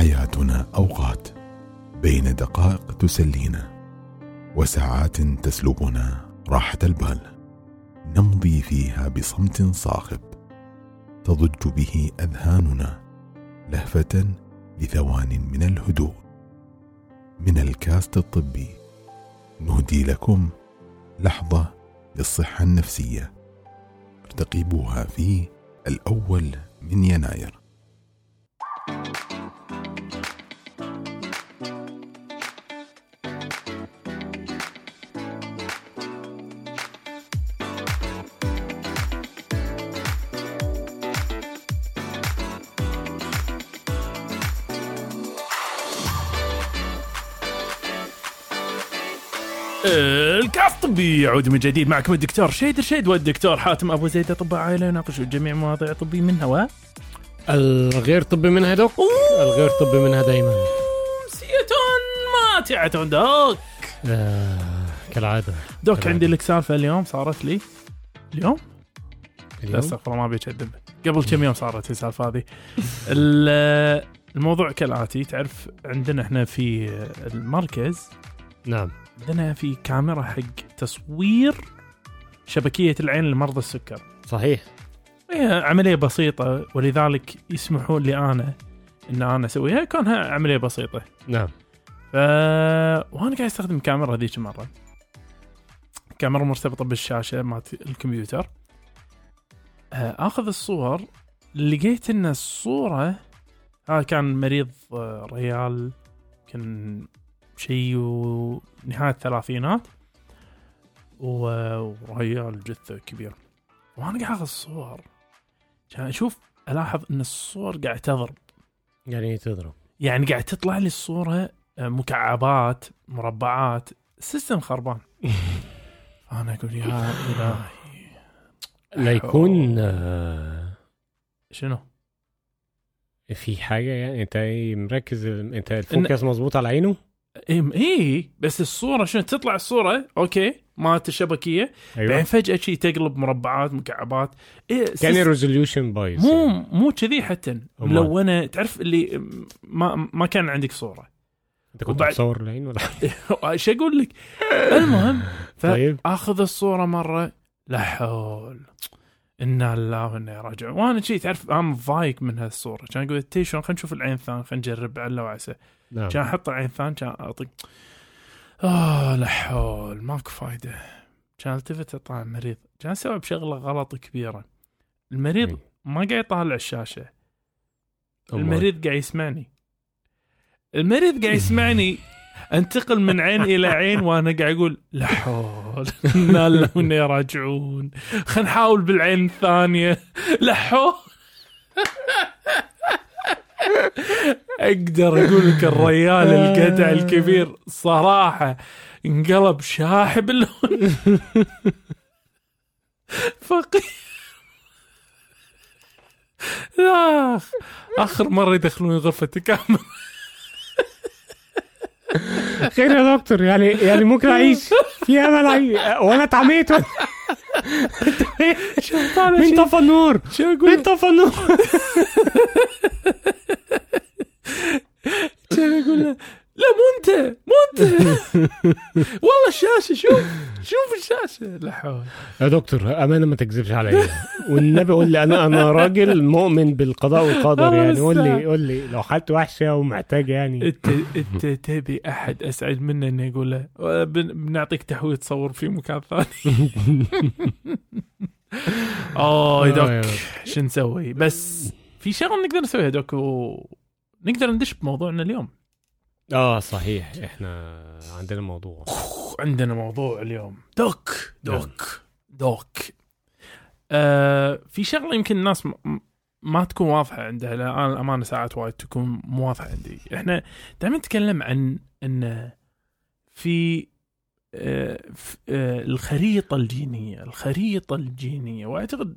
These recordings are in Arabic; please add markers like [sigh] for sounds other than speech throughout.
حياتنا أوقات بين دقائق تسلينا وساعات تسلبنا راحة البال. نمضي فيها بصمت صاخب تضج به أذهاننا لهفة لثوان من الهدوء. من الكاست الطبي نهدي لكم لحظة للصحة النفسية. ارتقبوها في الأول من يناير. الطبي يعود من جديد معكم الدكتور شيد رشيد والدكتور حاتم أبو زيد أطباء عائلة يناقشوا جميع مواضيع طبي منها و؟ الغير طبي منها دوك؟ الغير طبي منها دايما. سيتون ماتعة دوك. آه كالعادة. دوك كالعادة. عندي لك سالفة اليوم صارت لي. اليوم؟ لا اليوم استغفر الله ما بيكذب قبل كم يوم صارت السالفة هذه. ال- الموضوع كالآتي تعرف عندنا إحنا في المركز نعم. عندنا في كاميرا حق تصوير شبكية العين لمرضى السكر. صحيح. هي عملية بسيطة ولذلك يسمحون لي أنا إن أنا أسويها كونها عملية بسيطة. نعم. ف وأنا قاعد أستخدم الكاميرا هذيك المرة. كاميرا مرتبطة بالشاشة مالت الكمبيوتر. آه، آخذ الصور لقيت إن الصورة هذا كان مريض آه، ريال كان شيء و- نهايه الثلاثينات. وريال جثة كبير وأنا قاعد أخذ الصور. كان أشوف ألاحظ إن الصور قاعد تضرب. يعني تضرب. يعني قاعد تطلع لي الصورة آه، مكعبات مربعات السيستم خربان. [laughs] أنا أقول يا إلهي. لا يكون آه شنو؟ في حاجة يعني؟ أنت مركز أنت ال focus مظبوط على عينه؟ اي اي بس الصورة شنو؟ تطلع الصورة okay مالت الشبكية بعدين أيوه فجأة شي تقلب مربعات مكعبات. إيه كان ال resolution بايظ مو. مو كذي حتى. ملونة تعرف اللي ما ما كان عندك صورة. أنت كنت وبعد- بتصور العين ولا؟ [laughs] إيش أقول لك؟ المهم طيب. آخذ الصورة مرة. لا حول. إنا لله وإنا راجعون. وأنا شي تعرف أنا مضايق من هالصورة. كان أقول تي شلون؟ خلينا نشوف العين الثانية خلينا نجرب على وعسى نعم. كان أحط العين الثانية كان أعطي. آه لا حول ماكو فايدة. كان التفت اطلع مريض كان سوى بشغله غلط كبيرة. المريض إيه. ما قاعد يطالع الشاشة. المريض قاعد يسمعني. المريض قاعد يسمعني [laughs] انتقل من عين إلى عين وأنا قاعد أقول لا حول [laughs] إنا لله وأنا راجعون خلينا نحاول بالعين الثانية. لا حول. [laughs] [laughs] أقدر أقول لك الريال القدع الكبير صراحة انقلب شاحب اللون. [laughs] فقير. [laughs] أخ آخر مرة يدخلوني غرفة تكامل. خير يا دكتور. يعني يعني ممكن أعيش في أمل أعيش. وأنا اتعميت مين طفى النور؟ مين طفى النور؟ لا مو انت مو انت. [laughs] والله الشاشة شوف شوف الشاشة. لا حول. يا دكتور امانه ما تكذبش عليا والنبي قول لي أنا أنا راجل مؤمن بالقضاء والقدر يعني. قول لي قول لي لو حالتي وحشة ومحتاج يعني. أنت أنت تبي أحد أسعد منه إنه يقول له "آه، بن- بنعطيك تحويل تصور في مكان ثاني؟ اوه [laughs] آه، يا دوك. شو نسوي؟ بس في شغله نقدر نسويها دوك ونقدر ندش بموضوعنا اليوم. آه صحيح. إحنا عندنا موضوع. عندنا موضوع اليوم. دوك دوك دوك. آه في شغلة يمكن الناس ما تكون واضحة عندها لا أنا الأمانة ساعات وايد تكون مو واضحة عندي. إحنا دائما نتكلم عن إن في آه آه الخريطة الجينية الخريطة الجينية. وأعتقد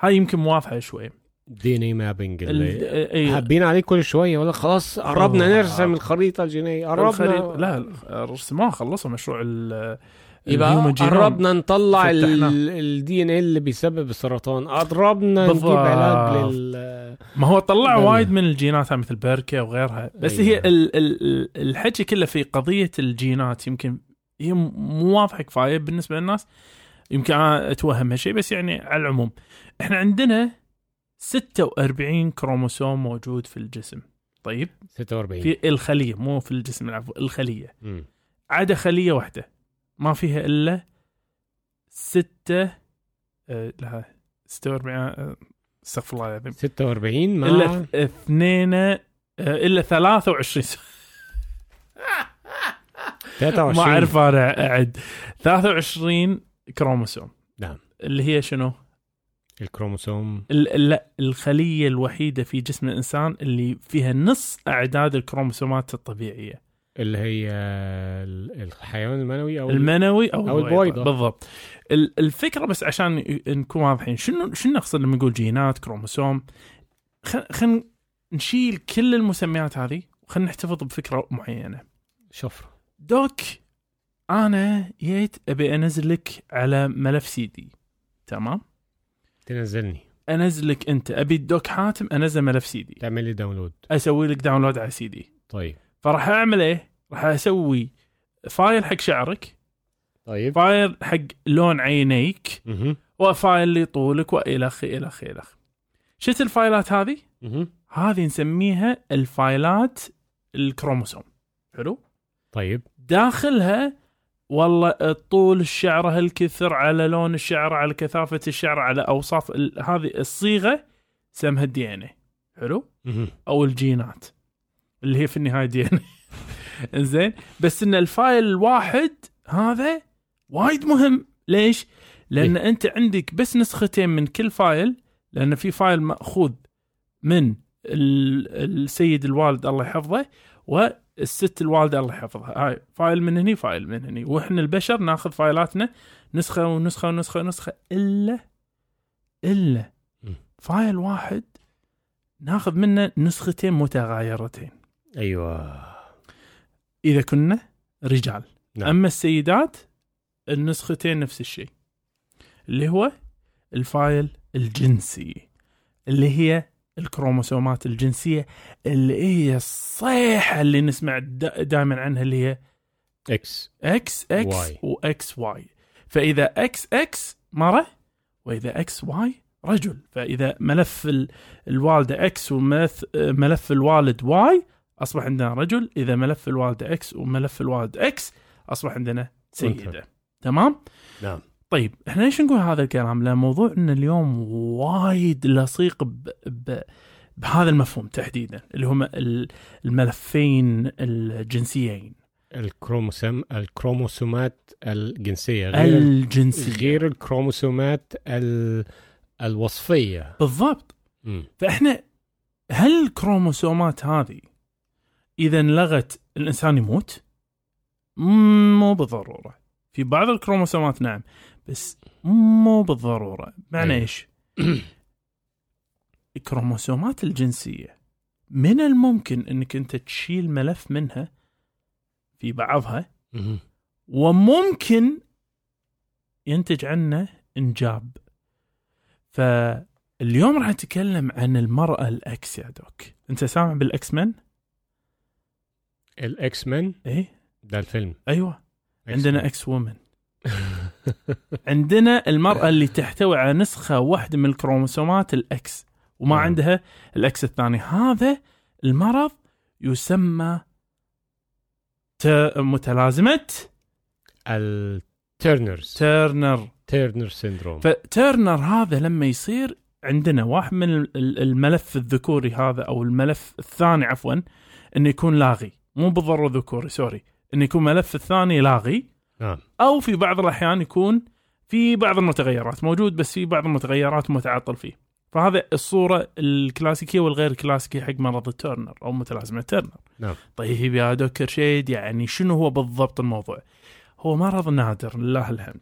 هاي يمكن واضحة شوي. دي إن اي مابنج ال- اللي إيه، حابين عليه كل شوية ولا خلاص قربنا. نرسم الخريطة الجينية قربنا لا رسموها خلصوا مشروع ال- يبقى. قربنا نطلع. ال DNA اللي بيسبب السرطان قربنا نجيب. علاج لل ما هو طلع. وايد من الجينات مثل BRCA وغيرها بس أيوة. هي ال ال ال- الحكي كله في قضية الجينات يمكن هي مو واضحة كفاية بالنسبة للناس يمكن أنا أتوهم هالشيء بس يعني على العموم إحنا عندنا 46 كروموسوم موجود في الجسم. طيب؟ 46 في الخلية مو في الجسم العفو الخلية. مم. عدا خلية واحدة ما فيها إلا ستة آه لا 46 آه، استغفر الله العظيم. 46 مع إلا اثنين آه، إلا 23 س- 23 ما أعرف أنا أعد. 23 كروموسوم. نعم. اللي هي شنو؟ الكروموسوم. ال- لا الخلية الوحيدة في جسم الإنسان اللي فيها نص أعداد الكروموسومات الطبيعية. اللي هي ال- الحيوان المنوي أو المنوي أو, أو البويضة. بالضبط. ال- الفكرة بس عشان نكون واضحين شنو شنو نقصد لما نقول جينات كروموسوم؟ خلينا نشيل كل المسميات هذه وخلينا نحتفظ بفكرة معينة. شفره doc أنا جيت أبي انزل لك على ملف سي دي. تمام؟ تنزلني. انزل لك أنت. أبي ال doc حاتم أنزل ملف سي دي. تعمل لي download. أسوي لك download على سي دي. طيب. فراح أعمل إيه؟ راح أسوي file حق شعرك. طيب. file حق لون عينيك. أها و file لطولك والخ الخ الخ شفت ال files هذه؟ أها هذه نسميها ال files الكروموسوم. حلو؟ طيب. داخلها والله طول الشعر هالكثر على لون الشعر على كثافة الشعر على أوصاف هذه الصيغة سمها ال DNA حلو؟ أها أو الجينات اللي هي في النهاية DNA [laughs] زين بس إن ال file الواحد هذا وايد مهم ليش؟ لأن ليه؟ أنت عندك بس نسختين من كل file لأن في file مأخوذ من ال- السيد الوالد الله يحفظه والست الوالدة الله يحفظها. هاي file من هني file من هني. وإحنا البشر ناخذ فايلاتنا نسخة ونسخة ونسخة ونسخة إلا إلا. file واحد ناخذ منه نسختين متغايرتين. أيوه. إذا كنا رجال. نعم. أما السيدات النسختين نفس الشيء اللي هو ال file الجنسي اللي هي الكروموسومات الجنسية اللي هي الصيغة اللي نسمع دائما عنها اللي هي إكس إكس إكس. واكس واي فإذا إكس إكس مرة وإذا إكس واي رجل. فإذا ملف ال- الوالدة X وملف ملف الوالد Y أصبح عندنا رجل. إذا ملف الوالدة X وملف الوالد X أصبح عندنا سيدة. تمام؟ نعم. طيب إحنا ليش نقول هذا الكلام؟ لأن موضوع إن اليوم وايد لصيق ب... ب... بهذا المفهوم تحديدا اللي هم ال- الملفين الجنسيين الكروموسوم الكروموسومات الجنسية غير الجنسية غير الكروموسومات ال... الوصفية بالضبط مم. فإحنا هل الكروموسومات هذه إذا انلغت الإنسان يموت؟ مو بالضرورة في بعض الكروموسومات نعم بس مو بالضرورة معنى أيوة. إيش؟ [clears throat] الكروموسومات الجنسية من الممكن إنك أنت تشيل ملف منها في بعضها مم. وممكن ينتج عنه إنجاب فاليوم راح نتكلم عن المرأة ال X يا doc أنت سامع بال X-Men؟ ال X-Men إيه ده الفيلم أيوة عندنا. X woman [laughs] عندنا المرأة اللي تحتوي على نسخة واحدة من الكروموسومات ال X وما نعم. عندها ال X الثاني. هذا المرض يسمى ت- متلازمة ال Turner's. تيرنر. تيرنر سيندروم. فتيرنر هذا لما يصير عندنا واحد من ال- ال- الملف الذكوري هذا أو الملف الثاني عفوا إنه يكون لاغي. مو بالضرورة ذكوري sorry. إنه يكون ملف الثاني لاغي. نعم أو في بعض الأحيان يكون في بعض المتغيرات موجود بس في بعض المتغيرات متعطل فيه. فهذا الصورة الكلاسيكية والغير كلاسيكية حق مرض التيرنر أو متلازمة تيرنر. نعم. طيب يا دكتور شيد يعني شنو هو بالضبط الموضوع؟ هو مرض نادر لله الحمد.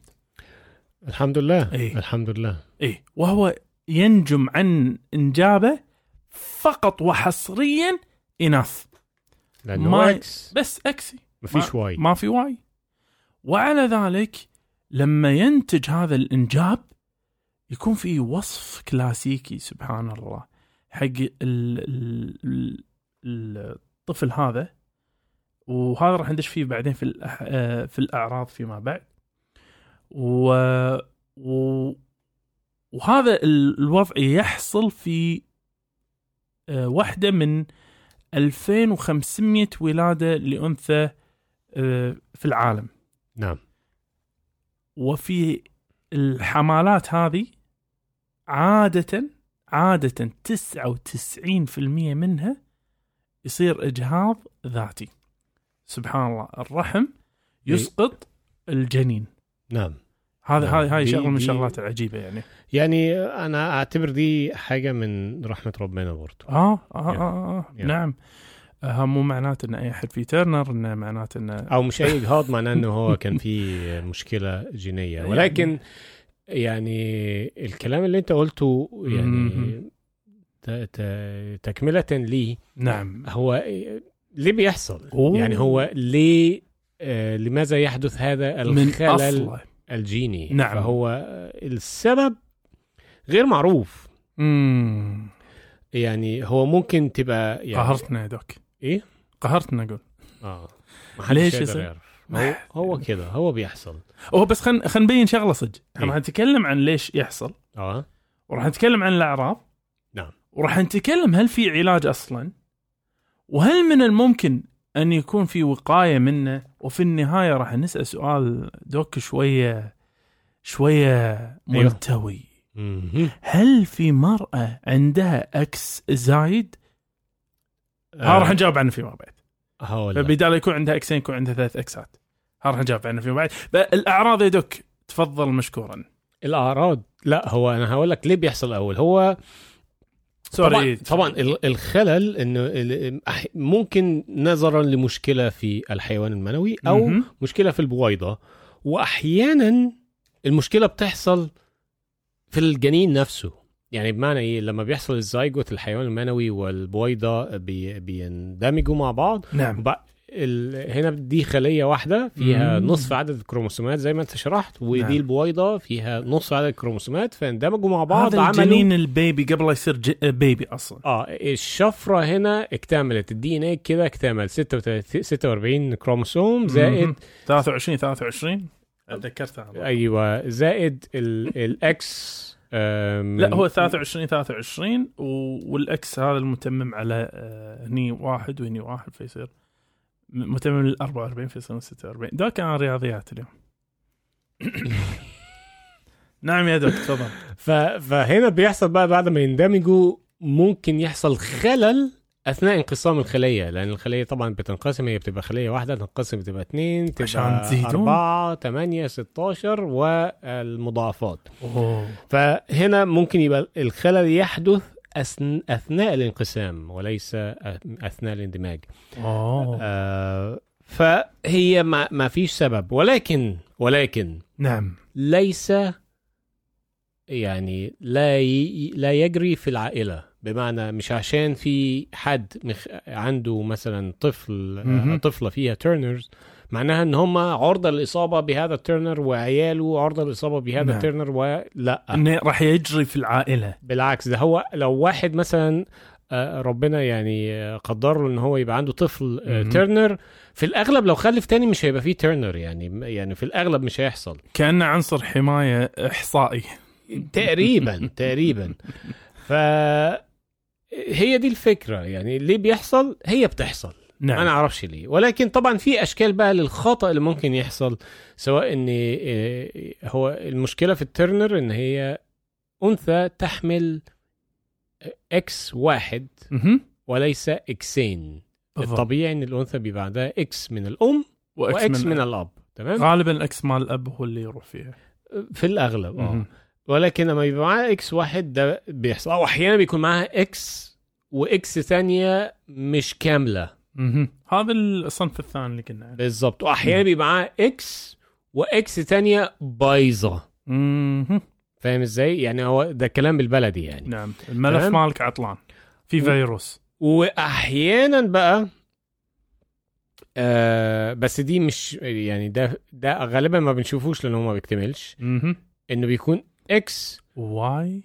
الحمد لله. إيه. الحمد لله. إيه. وهو ينجم عن إنجابه فقط وحصريا إناث. لأنه ما- إكس بس اكسي ما فيش واي ما في واي وعلى ذلك لما ينتج هذا الإنجاب يكون في وصف كلاسيكي سبحان الله. حق ال- ال- ال- الطفل هذا وهذا راح ندش فيه بعدين في آه، في الأعراض فيما بعد. و, و وهذا ال- الوضع يحصل في آه، واحدة من 2500 ولادة لأنثى آه، في العالم. نعم. وفي الحمالات هذه عادة عادة 99% منها يصير إجهاض ذاتي. سبحان الله الرحم يسقط الجنين. نعم. هذا نعم. هاي هاي شغلة من الشغلات العجيبة يعني. يعني أنا أعتبر دي حاجة من رحمة ربنا برضه آه آه آه, آه. Yeah. نعم. آه مو معناته ان أي أحد في ترنر إنه معناته إنه أو مش أي [laughs] اجهاض معناه إنه هو كان في مشكلة جينية. يعني- ولكن يعني الكلام اللي أنت قلته يعني تكملة ليه نعم. هو ليه بيحصل؟ أوه. يعني هو ليه آه، لماذا يحدث هذا من الخلل اصله الجيني؟ نعم. فهو السبب غير معروف. امم يعني هو ممكن تبقى يعني قهرتنا يا دوك. إيه قهرتنا أقول آه ما ليش يقدر؟ يعرف هو هو كده هو بيحصل هو بس خلينا خلينا نبين شغلة صدق إحنا إيه. راح نتكلم عن ليش يحصل آه وراح نتكلم عن الاعراض نعم. وراح نتكلم هل في علاج أصلا وهل من الممكن أن يكون في وقاية منه وفي النهاية راح نسأل سؤال دوك شوية شوية أيوه. ملتوي مهم. هل في مرأة عندها أكس زايد؟ ها آه، راح نجاوب عنه فيما بعد. فبدال يكون عندها اكسين يكون عندها ثلاث اكسات ها راح نجاوب عنه فيما بعد الاعراض يا دوك تفضل مشكورا. الأعراض؟ لا هو أنا هقول لك ليه بيحصل أول. هو طبعا sorry. طبعا ال- الخلل إنه ممكن نظرا لمشكلة في الحيوان المنوي أو مهم. مشكلة في البويضة. واحيانا المشكلة بتحصل في الجنين نفسه. يعني بمعنى إيه؟ لما بيحصل الزيجوت الحيوان المنوي والبويضة بي بيندمجوا مع بعض. نعم. ال... هنا دي خلية واحدة فيها مم. نصف عدد الكروموسومات زي ما أنت شرحت ودي نعم. البويضة فيها نص عدد الكروموسومات فاندمجوا مع بعض هذا عملوا الجنين ال baby قبل لا يصير ج... baby أصلا. آه الشفرة هنا اكتملت. ال DNA كده اكتمل. 36 46 كروموسوم زائد مهم. 23 23 تذكرتها أيوه. زائد ال- ال X لا هو 23 23 و... وال X هذا المتمم على آه، هني واحد وهني واحد فيصير متمم لل 44 فيصير 46 ده كان رياضيات اليوم [laughs] نعم يا دكتور تفضل. فهنا بيحصل بقى بعد ما يندمجوا ممكن يحصل خلل أثناء انقسام الخلية لأن الخلية طبعا بتنقسم هي بتبقى خلية واحدة تنقسم بتبقى اثنين عشان تبقى تزيدون. أربعة ثمانية 16 والمضاعفات. أوه. فهنا ممكن يبقى الخلل يحدث أثناء الانقسام وليس أثناء الاندماج. أوه. آه فهي ما, ما فيش سبب. ولكن ولكن نعم. ليس يعني لا ي... لا يجري في العائلة. بمعنى مش عشان في حد مخ... عنده مثلا طفل طفلة فيها تيرنرز معناها إن هم عرضة للإصابة بهذا التيرنر وعياله عرضة للإصابة بهذا نعم. التيرنر ولا انه راح يجري في العائلة. بالعكس ده هو لو واحد مثلا آه، ربنا يعني قدر له إن هو يبقى عنده طفل آه، مهم. تيرنر في الأغلب لو خلف تاني مش هيبقى فيه تيرنر يعني يعني في الأغلب مش هيحصل. كأنه عنصر حماية إحصائي. تقريبا [laughs] تقريبا. ف هي دي الفكرة. يعني ليه بيحصل هي بتحصل. نعم. أنا أعرفش ليه. ولكن طبعا في أشكال بقى للخطأ اللي ممكن يحصل سواء إن آه، هو المشكلة في الترنر إن هي أنثى تحمل X واحد. وليس X ين بالضبط. الطبيعي إن الأنثى بيبقى عندها إكس من الأم واكس من الأب. تمام؟ غالبا ال X مال الأب هو اللي يروح فيها. في الأغلب آه. ولكن لما يبقى معاها X واحد ده بيحصل. أو أحيانا بيكون معاها X و X ثانية مش كاملة. مهم. هذا الصنف الثاني اللي عنه بالظبط واحيانا بيبقى معاها X و X ثانية بايظة. فاهم إزاي؟ يعني هو ده كلام بالبلدي يعني. نعم. الملف. مالك عطلان. في فيروس. وأحيانا بقى آه بس دي مش يعني ده ده غالبا ما بنشوفوش لأنه ما بيكتملش. أها إنه بيكون إكس واي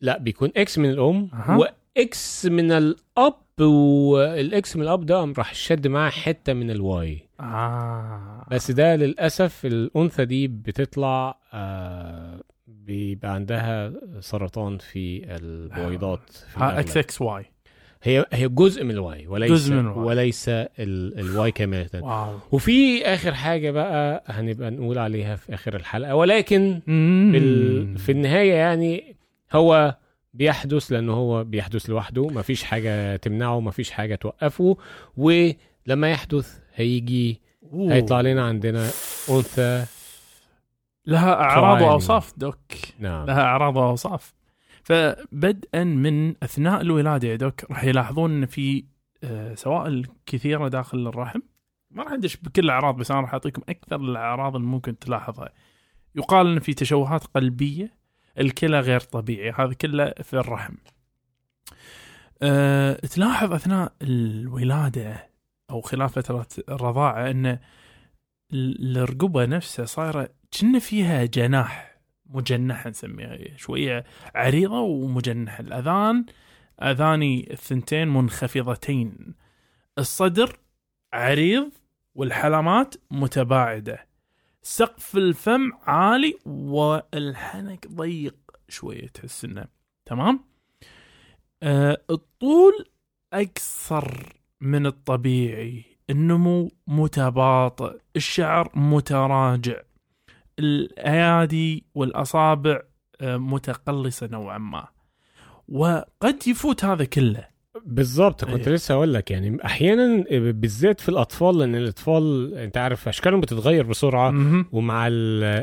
لا بيكون إكس من الأم أها. واكس من الأب والاكس من الأب ده راح شد معاه حتة من ال Y آه بس ده للأسف الأنثى دي بتطلع آه بيبقى عندها سرطان في البويضات في. إكس إكس واي هي هي جزء من الواي وليس جزء من الواي. وليس ال- الواي كاملة واو وفي آخر حاجة بقى هنبقى نقول عليها في آخر الحلقة ولكن. بال... في النهاية يعني هو بيحدث لأنه هو بيحدث لوحده مفيش حاجة تمنعه مفيش حاجة توقفه ولما يحدث هيجي أوه. هيطلع لنا عندنا أنثى لها أعراض. واوصاف دوك نعم لها أعراض واوصاف فبدءا من أثناء الولادة يا دوك راح يلاحظون إن في آه، سوائل كثيرة داخل الرحم. ما راح ندش بكل الأعراض بس أنا راح أعطيكم أكثر الأعراض اللي ممكن تلاحظها. يقال إن في تشوهات قلبية الكلى غير طبيعي هذا كله في الرحم. أه تلاحظ أثناء الولادة أو خلال فتره الرضاعه إن ال- الرقبة نفسها صايرة كأن فيها جناح. مجنحه نسميها شوية عريضة ومجنحة. الأذان أذاني الثنتين منخفضتين. الصدر عريض والحلمات متباعدة. سقف الفم عالي والحنك ضيق شوية تحس إنه. تمام؟ آه الطول أكثر من الطبيعي. النمو متباطئ. الشعر متراجع. الأيادي والأصابع آه، متقلصة نوعا ما. وقد يفوت هذا كله. بالظبط كنت إيه. لسه أقول لك يعني أحيانا بالذات في الأطفال لأن الأطفال أنت عارف أشكالهم بتتغير بسرعة مهم. ومع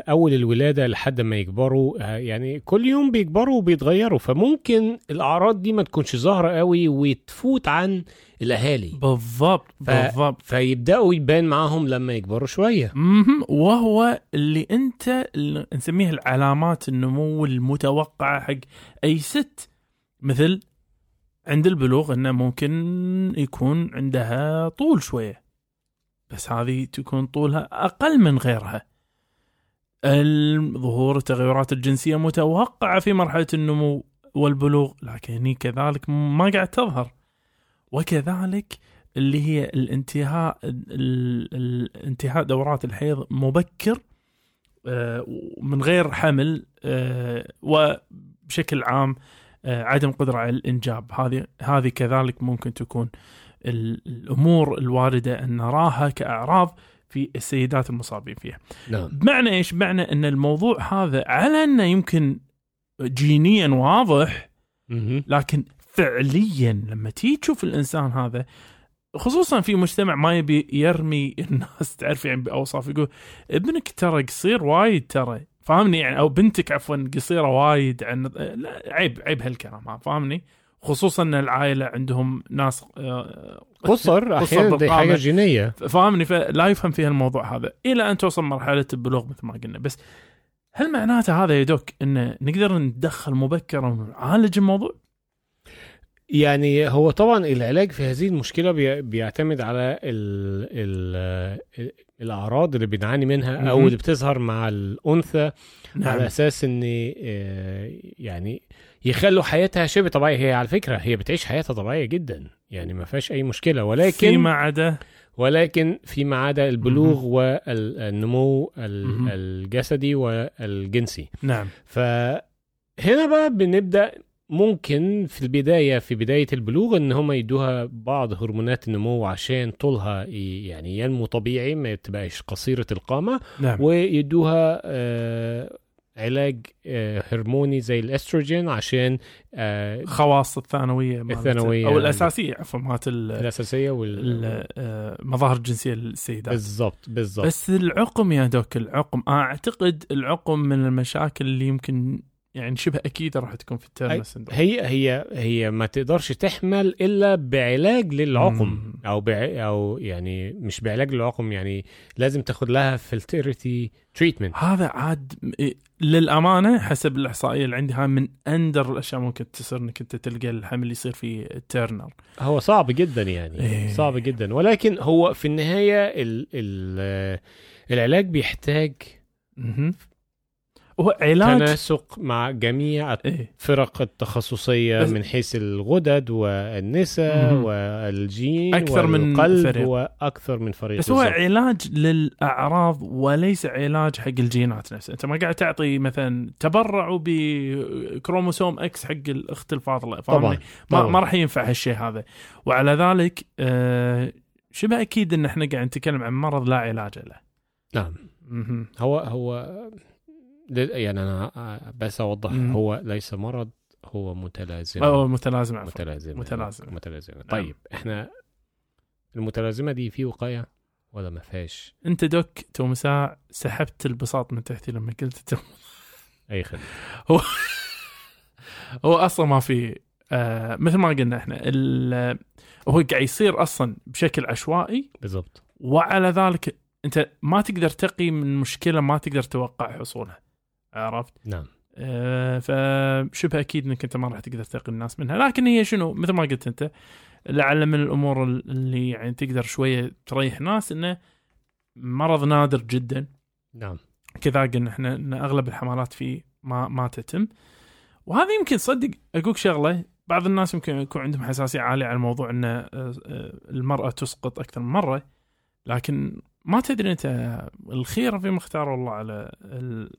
أول الولادة لحد ما يكبروا آه، يعني كل يوم بيكبروا وبيتغيروا فممكن الأعراض دي ما تكونش ظاهرة قوي وتفوت عن الأهالي بالضبط ف- بالضبط فيبدأوا يبان معاهم لما يكبروا شوية مهم. وهو اللي أنت اللي نسميه العلامات النمو المتوقعة حق أي ست مثل عند البلوغ إنه ممكن يكون عندها طول شوية. بس هذه تكون طولها أقل من غيرها. ظهور التغيرات الجنسية متوقعة في مرحلة النمو والبلوغ لكن هني كذلك ما قاعد تظهر. وكذلك اللي هي الانتهاء ال- ال- انتهاء دورات الحيض مبكر آه، من غير حمل آه، وبشكل عام عدم قدرة على الإنجاب هذه هذه كذلك ممكن تكون ال- الأمور الواردة أن نراها كأعراض في السيدات المصابين فيها نعم بمعنى إيش؟ بمعنى أن الموضوع هذا على أنه يمكن جينيا واضح. لكن فعليا لما تيجي تشوف الإنسان هذا خصوصا في مجتمع ما يبي يرمي الناس تعرف يعني بأوصاف يقول ابنك ترى قصير وايد ترى فاهمني؟ يعني أو بنتك عفوا قصيرة وايد عن لا عيب عيب هالكلام فاهمني؟ خصوصا إن العائلة عندهم ناس آه، قصر أحيانا. حاجة جينية. فاهمني؟ فلا يفهم فيها الموضوع هذا إلى أن توصل مرحلة البلوغ مثل ما قلنا. بس هل معناته هذا يا دوك إن نقدر ندخل مبكرا ونعالج الموضوع؟ يعني هو طبعا العلاج في هذه المشكلة بي- بيعتمد على ال ال الأعراض اللي بنعاني منها أو. اللي بتظهر مع الأنثى على نعم. أساس إن آه، يعني يخلوا حياتها شبه طبيعية. هي على فكرة هي بتعيش حياتها طبيعية جدا. يعني ما فيهاش أي مشكلة. ولكن فيما عدا؟ ولكن فيما عدا البلوغ والنمو. الجسدي والجنسي. نعم. فهنا بقى بنبدأ ممكن في البداية في بداية البلوغ إن هم يدوها بعض هرمونات النمو عشان طولها يعني ينمو طبيعي ما تبقاش قصيرة القامة. نعم. ويدوها آه علاج آه هرموني زي الأستروجين عشان آه خواص الثانوية الثانوية. أو الأساسية عفوا مالت الأساسية وال ال- آه، الجنسية للسيدات بالضبط بالضبط. بس العقم يا doc العقم أعتقد العقم من المشاكل اللي يمكن يعني شبه أكيد راح تكون في التيرنر syndrome هي هي هي ما تقدرش تحمل إلا بعلاج للعقم مم. أو بع... أو يعني مش بعلاج للعقم يعني لازم تاخد لها fertility treatment هذا عاد م- للأمانة حسب الإحصائية اللي عندي هاي من أندر الأشياء ممكن تصير إنك أنت تلقى الحمل يصير في التيرنر هو صعب جدا يعني إيه. صعب جدا ولكن هو في النهاية ال... ال... العلاج بيحتاج. هو علاج تناسق مع جميع إيه الفرق التخصصية بس- من حيث الغدد والنساء. والجين أكثر من فريق. وأكثر من فريق بس هو بالضبط. علاج للأعراض وليس علاج حق الجينات نفسها أنت ما قاعد تعطي مثلا تبرعوا بكروموسوم إكس حق الأخت الفاضلة طبعا ما. ما راح ينفع هالشيء هذا وعلى ذلك آه شبه أكيد إن إحنا قاعد نتكلم عن مرض لا علاج له نعم. هو هو يعني أنا بس أوضح. مم. هو ليس مرض هو متلازمة. أو متلازمة عفواً. متلازمة. متلازمة. متلازمة. طيب إحنا المتلازمة دي في وقاية ولا ما فيهاش؟ أنت doc تو سحبت البساط من تحتي لما قلت تو [laughs] أي خدمة. [laughs] هو أصلا ما في آه مثل ما قلنا إحنا هو قاعد يصير أصلا بشكل عشوائي. بالضبط. وعلى ذلك أنت ما تقدر تقي من مشكلة ما تقدر توقع حصولها. عرفت؟ نعم. آه فشبه أكيد إنك أنت ما راح تقدر تقي الناس منها. لكن هي شنو؟ مثل ما قلت أنت لعل من الأمور اللي يعني تقدر شوية تريح ناس إنه مرض نادر جدا. نعم. كذا قلنا إحنا إن أغلب الحملات فيه ما ما تتم. وهذا يمكن صدق اقولك شغلة بعض الناس يمكن يكون عندهم حساسية عالية على الموضوع إن آه، آه، المرأة تسقط أكثر من مرة. لكن ما تدري أنت الخيره فيما اختار الله على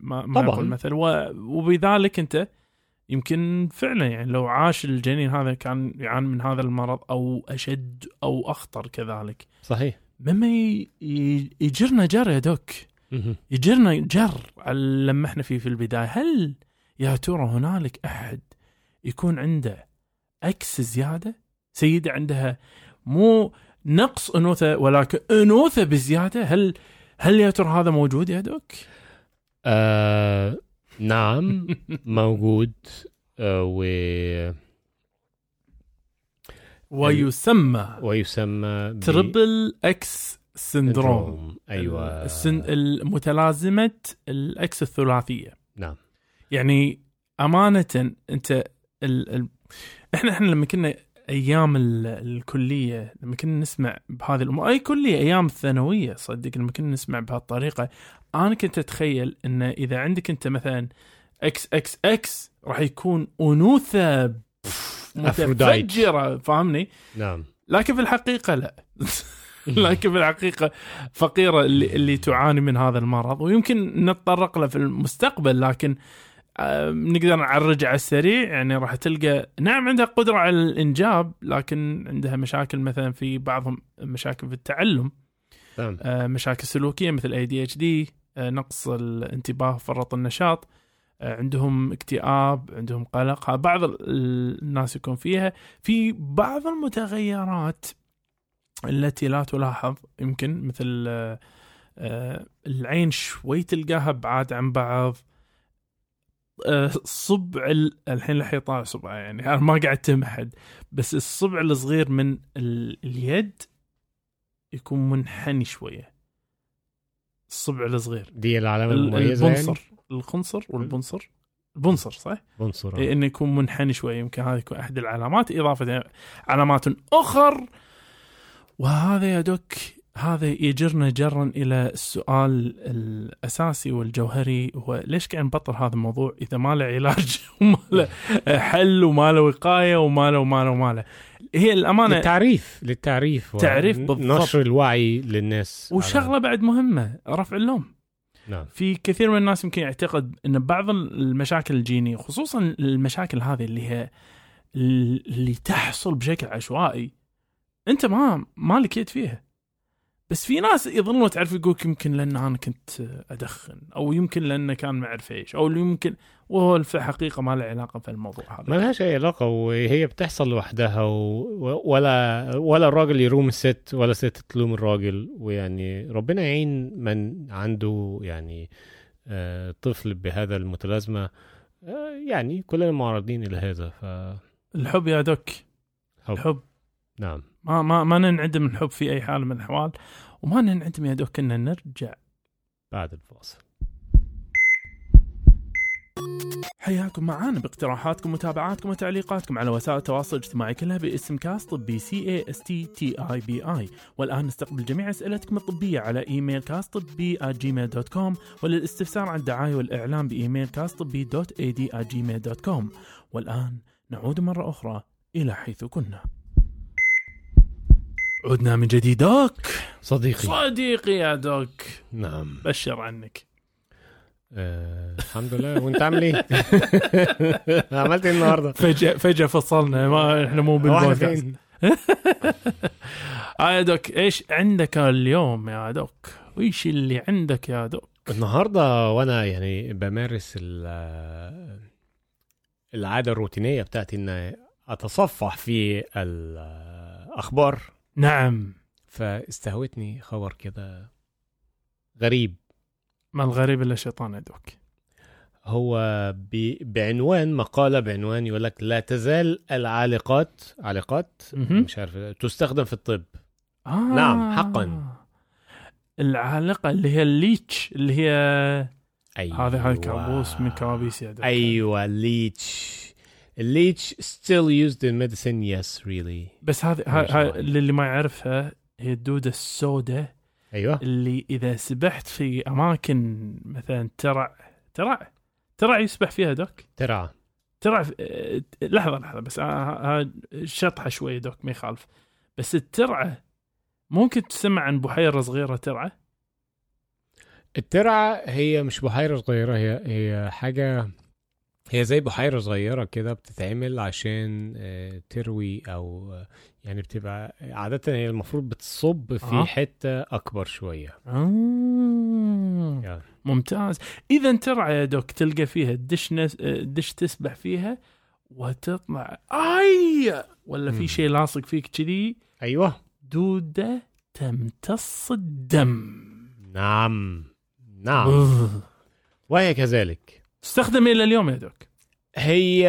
ما, ما طبعاً. و- وبذلك أنت يمكن فعلا يعني لو عاش الجنين هذا كان يعاني من هذا المرض أو أشد أو أخطر كذلك. صحيح. مما يجرنا جر يا دوك. يجرنا جر على اللي لمحنا فيه في البداية. هل يا ترى هنالك أحد يكون عنده أكس زيادة؟ سيدة عندها مو نقص أنوثة ولكن أنوثة بزيادة هل هل يا ترى هذا موجود يا دوك؟ آه نعم [laughs] موجود آه و ويسمى ويسمى ب- triple X syndrome syndrome. أيوه السن المتلازمة ال X الثلاثية نعم يعني أمانة أنت ال... ال... إحنا إحنا لما كنا أيام ال... الكلية لما كنا نسمع بهذه الأمور أي كلية أيام الثانوية صدق لما كنا نسمع بهالطريقة أنا كنت أتخيل ان إذا عندك أنت مثلا X X X راح يكون أنوثة. متفجرة فاهمني؟ نعم لكن في الحقيقة لا [laughs] لكن في الحقيقة فقيرة اللي, اللي تعاني من هذا المرض ويمكن نتطرق له في المستقبل لكن آه، نقدر نعرج على السريع يعني راح تلقى نعم عندها قدرة على الإنجاب لكن عندها مشاكل مثلا في بعضهم مشاكل في التعلم نعم. آه، مشاكل سلوكية مثل اي دي اتش دي نقص الانتباه فرط النشاط آه، عندهم اكتئاب عندهم قلق بعض ال- الناس يكون فيها. في بعض المتغيرات التي لا تلاحظ يمكن مثل آه، العين شوي تلقاها بعاد عن بعض صبع ال- الحين لح يطالع صبعه يعني أنا ما قاعد تمحد بس الصبع الصغير من ال- اليد يكون منحني شوية. الصبع الصغير. دي العلامه ال- المميزة يعني؟ البنصر. الخنصر والبنصر. البنصر صح؟ بنصر إيه إنه يكون منحني شوي يمكن هذه يكون أحد العلامات إضافة علامات أخر. وهذا يا دوك هذا يجرنا جرا إلى السؤال الأساسي والجوهري هو ليش قاعد نبطل هذا الموضوع إذا ما له علاج [laughs] وما له حل وما له وقاية وما له وما له وما له؟ هي الأمانة للتعريف للتعريف تعريف بالضبط. نشر الوعي للناس وشغلة بعد مهمة رفع اللوم. نعم. في كثير من الناس يمكن يعتقد إن بعض المشاكل الجينية خصوصا المشاكل هذه اللي هي اللي تحصل بشكل عشوائي أنت ما ما لك يد فيها. بس في ناس يظنون تعرف يقولك يمكن لأن أنا كنت أدخن أو يمكن لأنه كان ما أعرف إيش أو يمكن وهو في الحقيقة ما له علاقة في الموضوع هذا. ما لهاش أي علاقة وهي بتحصل لوحدها و... ولا ولا الراجل يلوم الست ولا الست تلوم الراجل ويعني ربنا يعين من عنده يعني آه، طفل بهذا المتلازمة آه، يعني كلنا معرضين إلى هذا ف الحب يا دوك. حب. الحب. نعم. ما ما ما ننعدم الحب في أي حال من الأحوال وما ننعدم يا دوك ان نرجع. بعد الفاصل. حياكم معانا باقتراحاتكم ومتابعاتكم وتعليقاتكم على وسائل التواصل الاجتماعي كلها باسم كاس طبي C A S T T E B I والآن نستقبل جميع أسئلتكم الطبية على إيميل كاس طبي Gmail dot com وللاستفسار عن الدعاية والاعلان بإيميل كاس طبي dot A D Gmail dot com والآن نعود مرة أخرى إلى حيث كنا. عدنا من جديد دوك صديقي صديقي يا دوك نعم بشر عنك آه الحمد لله وانت عامل إيه؟ [laughs] عملت إيه النهارده؟ فجأة فجأة فصلنا ما إحنا مو بالبودكاست فين؟ [laughs] آه يا دوك إيش عندك اليوم يا دوك؟ وايش اللي عندك يا دوك؟ النهارده وأنا يعني بمارس ال- العادة الروتينية بتاعتي ان أتصفح في الأخبار نعم. فاستهوتني خبر كده غريب. ما الغريب إلا الشيطان يا doc هو ب- بعنوان مقالة بعنوان يقول لك لا تزال العالقات عالقات مهم. مش عارف تستخدم في الطب. آه. نعم، حقاً. العالقة اللي هي ال leech اللي هي أيوه. هذا هذا كابوس من كوابيس يا doc أيوه ال leech. الليتش still used in medicine yes really. بس هذه اللي ما يعرفها هي الدودة السوداء أيوه. اللي إذا سبحت في أماكن مثلا ترع ترع ترع يسبح فيها دوك؟ ترى ترع آه، لحظه لحظة بس آه، آه، شطحة شوية دوك ما يخالف. بس الترعة ممكن تسمع عن بحيرة صغيرة ترعة؟ الترعة هي مش بحيرة صغيرة هي هي حاجة هي زي بحيرة صغيرة كده بتتعمل عشان آه، تروي أو آه، يعني بتبقى عادة هي المفروض بتصب في آه. حتة أكبر شوية آه. يعني. ممتاز إذا ترعه يا دوك تلقى فيها دش نس... آه، دش تسبح فيها وتطلع آي ولا. في شيء لاصق فيك كذي أيوه دودة تمتص الدم نعم نعم. وهي كذلك تستخدم إلى اليوم يا doc هي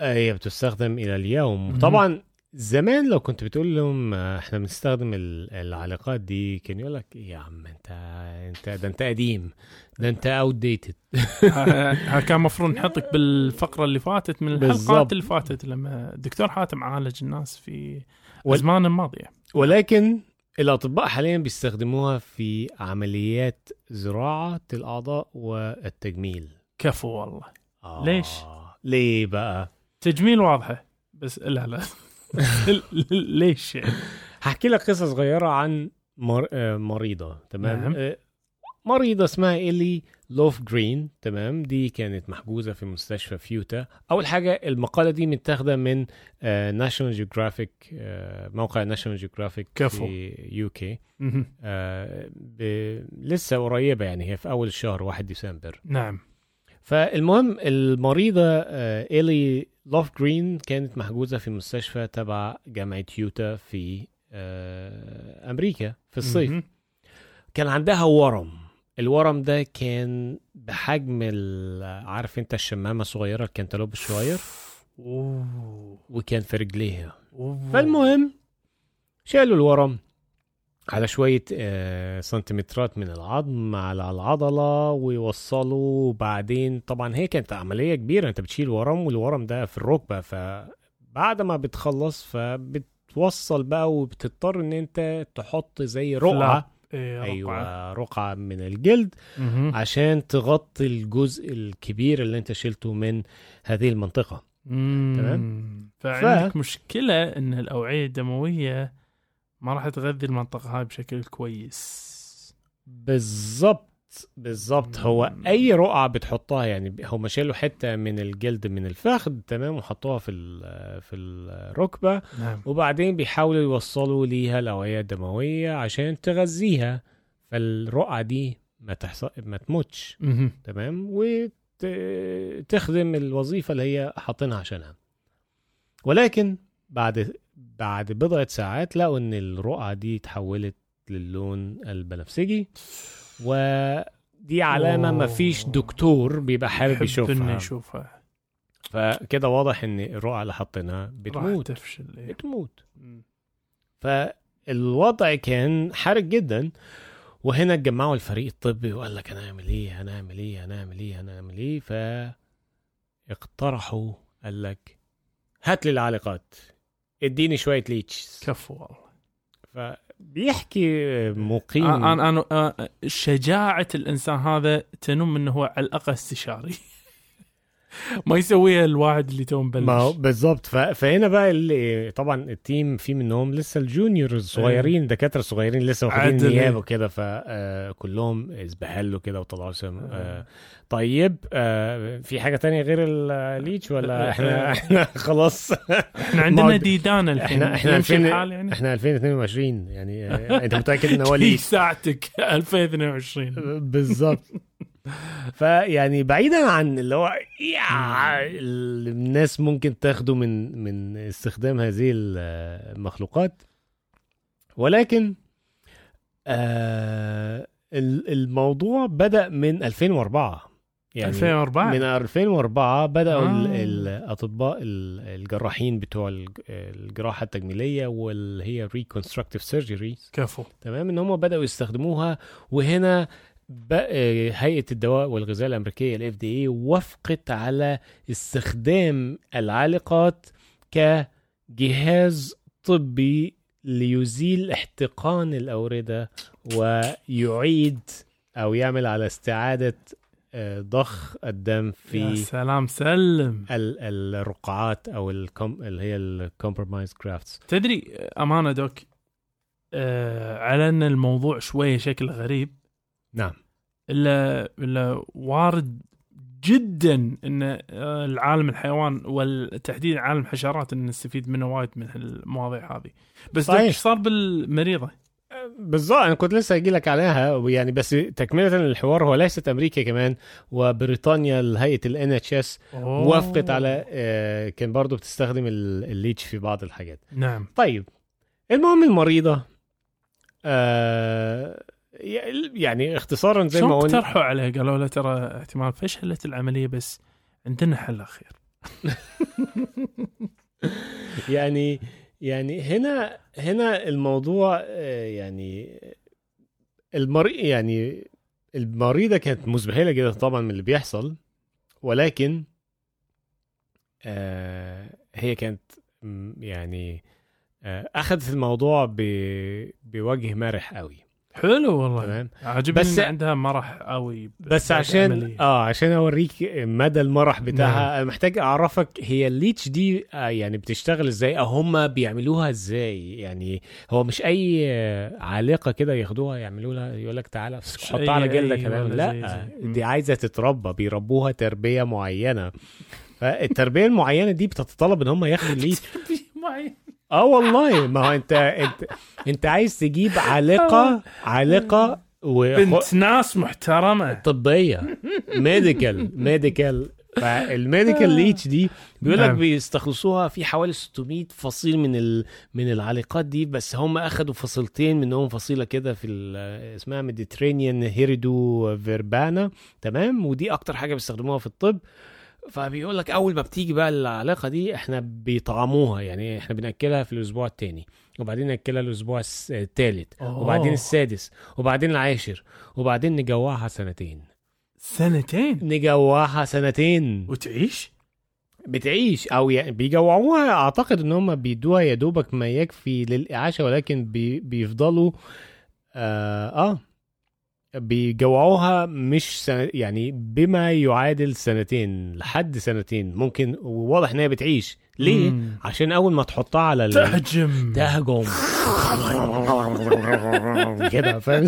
هي بتستخدم إلى اليوم. طبعا زمان لو كنت بتقول لهم آه، إحنا بنستخدم ال- العلاقات دي كان يقول لك يا عم أنت أنت ده أنت قديم ده أنت outdated كان المفروض نحطك بالفقرة اللي فاتت من الحلقات بالضبط. اللي فاتت لما الدكتور حاتم عالج الناس في الازمان الماضية ولكن الأطباء حاليا بيستخدموها في عمليات زراعة الأعضاء والتجميل كفو والله آه. ليش؟ ليه بقى تجميل واضحة بس لا لا [laughs] ليش يعني؟ هحكي لك قصة صغيرة عن مر... آه، مريضة تمام نعم. آه، مريضة اسمها إيلي لوف جرين تمام؟ دي كانت محجوزة في مستشفى فيوتا. أول حاجة المقالة دي متاخدة من ناشونال جيوغرافيك موقع ناشونال جيوغرافيك. في UK. ب... لسه قريبة يعني هي في أول الشهر 1 ديسمبر. نعم. فالمهم المريضة آه، إيلي لوف جرين كانت محجوزة في مستشفى تبع جامعة يوتا في آه، أمريكا في الصيف. كان عندها ورم. الورم ده كان بحجم عارف انت الشمامة الصغيرة الكنتالوب الصغير. وكان في رجليها. فالمهم شالوا الورم على شوية آه، سنتيمترات من العظم على العضلة ويوصلوا وبعدين طبعا هي كانت عملية كبيرة انت بتشيل ورم والورم ده في الركبة فبعد ما بتخلص فبتوصل بقى وبتضطر ان انت تحط زي رقعة. رقعة. أيوه رقعة من الجلد مهم. عشان تغطي الجزء الكبير اللي أنت شلته من هذه المنطقة. تمام. فعندك مشكلة إن الأوعية الدموية ما راح تغذي المنطقة هاي بشكل كويس بالظبط بالظبط. هو. أي رقعة بتحطها يعني هم شالوا حتة من الجلد من الفخذ تمام وحطوها في ال- في الركبة. نعم. وبعدين بيحاولوا يوصلوا ليها الاوعيه الدمويه عشان تغذيها. فالرقعة دي ما تحصل ما تموتش. تمام؟ وتخدم الوظيفة اللي هي حاطينها عشانها. ولكن بعد بعد بضعة ساعات لقوا إن الرقعة دي اتحولت للون البنفسجي. و دي علامة ما فيش. دكتور بيبقى حابب يحب إنه يشوفها يشوفها فكده واضح إن الرقعه اللي حاطينها بتموت تفشل إيه. بتموت. فالوضع كان حرج جدا وهنا اتجمعوا الفريق الطبي وقال لك هنعمل إيه هنعمل إيه هنعمل إيه هنعمل إيه فاقترحوا قال لك هات لي العالقات اديني شوية leech كفو والله فبيحكي مقيم. أنا أنا شجاعة الإنسان هذا تنم إنه هو على الأقل استشاري. [laughs] ما يسويها الواحد اللي تو مبلش ما هو بالظبط ف... فهنا بقى اللي طبعا ال team في منهم لسه ال junior الصغيرين دكاتره صغيرين لسه واخدين عدل. نيابة وكده فكلهم اسبهلوا كده وطلعوا سم آه. طيب آه في حاجة تانية غير الليتش ولا [laughs] إحنا [laughs] إحنا خلاص؟ إحنا عندنا ديدان الحين. إحنا إحنا يمشي 2000 الحال يعني. إحنا 2022 يعني آه أنت متأكد إن هو لي ليتش؟ ساعتك. 2022 بالظبط فيعني بعيدا عن اللي هو اللي الناس ممكن تاخده من من استخدام هذه المخلوقات. ولكن آه ال- الموضوع بدأ من 2004 يعني 2004 من 2004 بدأوا آه. آه. الأطباء ال- الجراحين بتوع الج- الجراحة التجميلية واللي هي reconstructive surgery كفو. تمام؟ إن هم بدأوا يستخدموها وهنا هيئة الدواء والغذاء الأمريكية الاف دي اي وافقت على استخدام العالقات كجهاز طبي ليزيل احتقان الأوردة ويعيد أو يعمل على استعادة آه، ضخ الدم يا في سلام سلم. ال- الرقعات أو الكم اللي هي الكومبرومايز كرافتس تدري أمانة دوك آه على أن الموضوع شوية شكله غريب نعم الا إلا وارد جدا إن آه، العالم الحيوان والتحديد عالم الحشرات إن نستفيد منه وايد من المواضيع هذه بس صحيح. إيش صار بالمريضة؟ بالظبط أنا كنت لسه هجي لك عليها يعني بس تكملة الحوار هو ليست أمريكا كمان وبريطانيا هيئة ال NHS. وافقت على آه، كان برضو بتستخدم ال- ال leech في بعض الحاجات نعم طيب المهم المريضة آه، يعني اختصارا زي ما قلنا اقترحوا عليه قالوا له ترى احتمال فشلت العملية بس عندنا حل أخير. [laughs] يعني يعني هنا هنا الموضوع آه، يعني المريض يعني المريضة كانت مزبهله جدا طبعا من اللي بيحصل ولكن آه هي كانت يعني آه أخذت الموضوع بوجه مرح قوي. حلو والله. عجبني بس- عندها مرح قوي بس عشان العملية. آه عشان أوريك مدى المرح بتاعها نعم. محتاج أعرفك هي الليتش دي آه يعني بتشتغل إزاي؟ أو هم بيعملوها إزاي؟ يعني هو مش أي عالقة كده ياخدوها يعملوا لها يقول لك تعالى حطها على جلدك تمام. زي- لا زي. دي عايزة تتربى بيربوها تربية معينة. فالتربية المعينة دي بتتطلب إن هم ياخدوا [laughs] الليتش معي آه والله. ما هو انت انت انت عايز تجيب عالقة عالقة و... بنت ناس محترمة. طبية. medical medical. فال medical leech دي بيقول لك نعم. بيستخلصوها في حوالي 600 فصيل من ال... من العالقات دي. بس هم أخدوا فصيلتين منهم فصيلة كده في ال... اسمها Mediterranean Hirudo verbana تمام؟ ودي أكتر حاجة بيستخدموها في الطب. فبيقول لك أول ما بتيجي بقى العلقة دي إحنا بيطعموها يعني إحنا بناكلها في الأسبوع الثاني وبعدين ناكلها الأسبوع الثالث وبعدين. السادس وبعدين العاشر وبعدين نجوعها سنتين. سنتين؟ نجوعها سنتين. وتعيش؟ بتعيش أو يعني بيجوعوها. أعتقد إن هم بيدوها يا دوبك ما يكفي للإعاشة ولكن بي بيفضلوا آه, آه. بيجوعوها مش سنة يعني بما يعادل سنتين لحد سنتين ممكن وواضح إن هي بتعيش ليه؟ مم. عشان أول ما تحطها على ال... تهجم تهجم [laughs] كده فاهم؟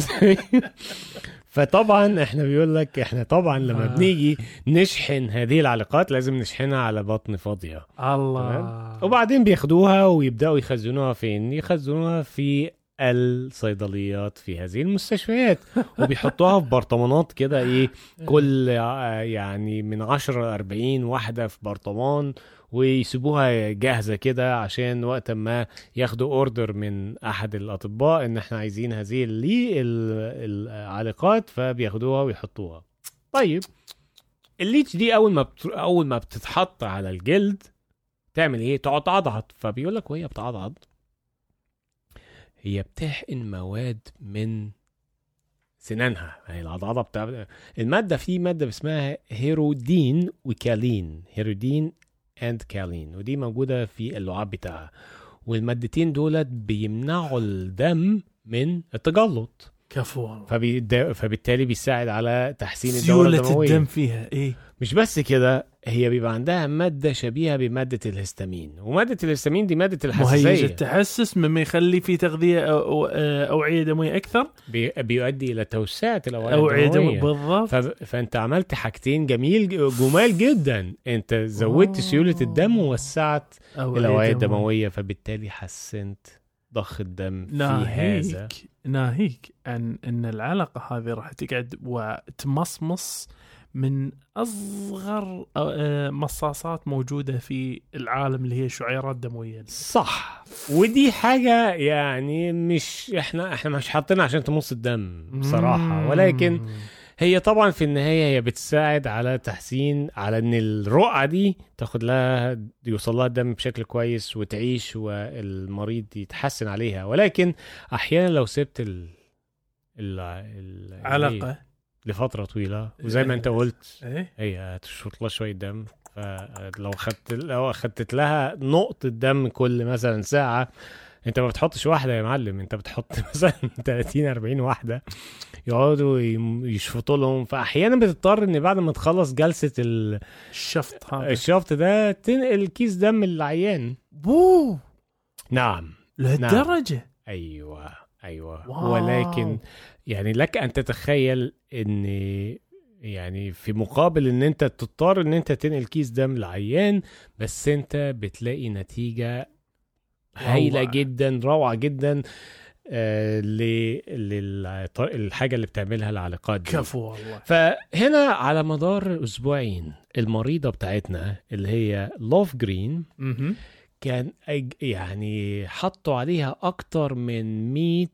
فطبعا إحنا بيقول لك إحنا طبعا لما آه. بنيجي نشحن هذه العلاقات لازم نشحنها على بطن فاضية الله وبعدين بياخدوها ويبدأوا يخزنوها فين يخزنوها في الصيدليات في هذه المستشفيات وبيحطوها في برطمانات كده إيه كل يعني من 10 ل 40 واحدة في برطمان ويسيبوها جاهزة كده عشان وقت ما ياخدوا order من أحد الأطباء إن إحنا عايزين هذه اللي ال- العالقات فبياخدوها ويحطوها. طيب ال leech دي أول ما بت... أول ما بتتحط على الجلد تعمل إيه؟ تقعد تعضعض فبيقول لك وهي بتعضعض. هي بتحقن مواد من سنانها. هي العضعضه بتاع المادة في مادة اسمها hirudin و calin. hirudin and calin. ودي موجودة في اللعاب بتاعها. والمادتين دولت بيمنعوا الدم من التجلط. كفو والله فبيد... فبالتالي بيساعد على تحسين الدورة سيولة الدموية. الدم فيها. إيه؟ مش بس كده هي بيبقى عندها مادة شبيهة بمادة الهستامين. ومادة الهستامين دي مادة مهيج الحساسية. التحسس مما يخلي في تغذية أو- أو- أوعية دموية أكثر. بي... بيؤدي إلى توسعة الأوعية أوعية الدموية. دموية بالضبط. ف... فأنت عملت حاجتين جميل جمال جدا. أنت زودت آه. سيولة الدم ووسعت الأوعية. الدموية فبالتالي حسنت ضخ الدم في هذا. ناهيك ناهيك عن أن العلقة هذه راح تقعد وتمصمص من أصغر آه، مصاصات موجودة في العالم اللي هي شعيرات دموية. صح. ودي حاجة يعني مش إحنا إحنا مش حاطينها عشان تمص الدم بصراحة. ولكن. هي طبعا في النهاية هي بتساعد على تحسين على إن الرقعه دي تاخد لها يوصل لها الدم بشكل كويس وتعيش والمريض يتحسن عليها. ولكن أحيانا لو سبت ال ال ال علقه لفترة طويلة وزي ما أنت قلت إيه. هي هتشفط لها شوية دم فلو خدت لو اخدت لها نقطة دم كل مثلا ساعة أنت ما بتحطش واحدة يا معلم أنت بتحط [laughs] مثلا 30 40 واحدة يقعدوا يشفطوا لهم فاحيانا بتضطر إن بعد ما تخلص جلسة ال- الشفط الشفط ده تنقل كيس دم للعيان بو نعم. لهالدرجة؟ أيوه. أيوه واو. ولكن يعني لك أن تتخيل إن يعني في مقابل إن أنت تضطر إن أنت تنقل كيس دم لعيان بس أنت بتلاقي نتيجة هايلة روعة. جدا روعة جدا آه للحاجة اللي بتعملها العلاقات دي كفو والله فهنا على مدار أسبوعين المريضة بتاعتنا اللي هي لوف جرين مهم. كان يعني حطوا عليها أكتر من 100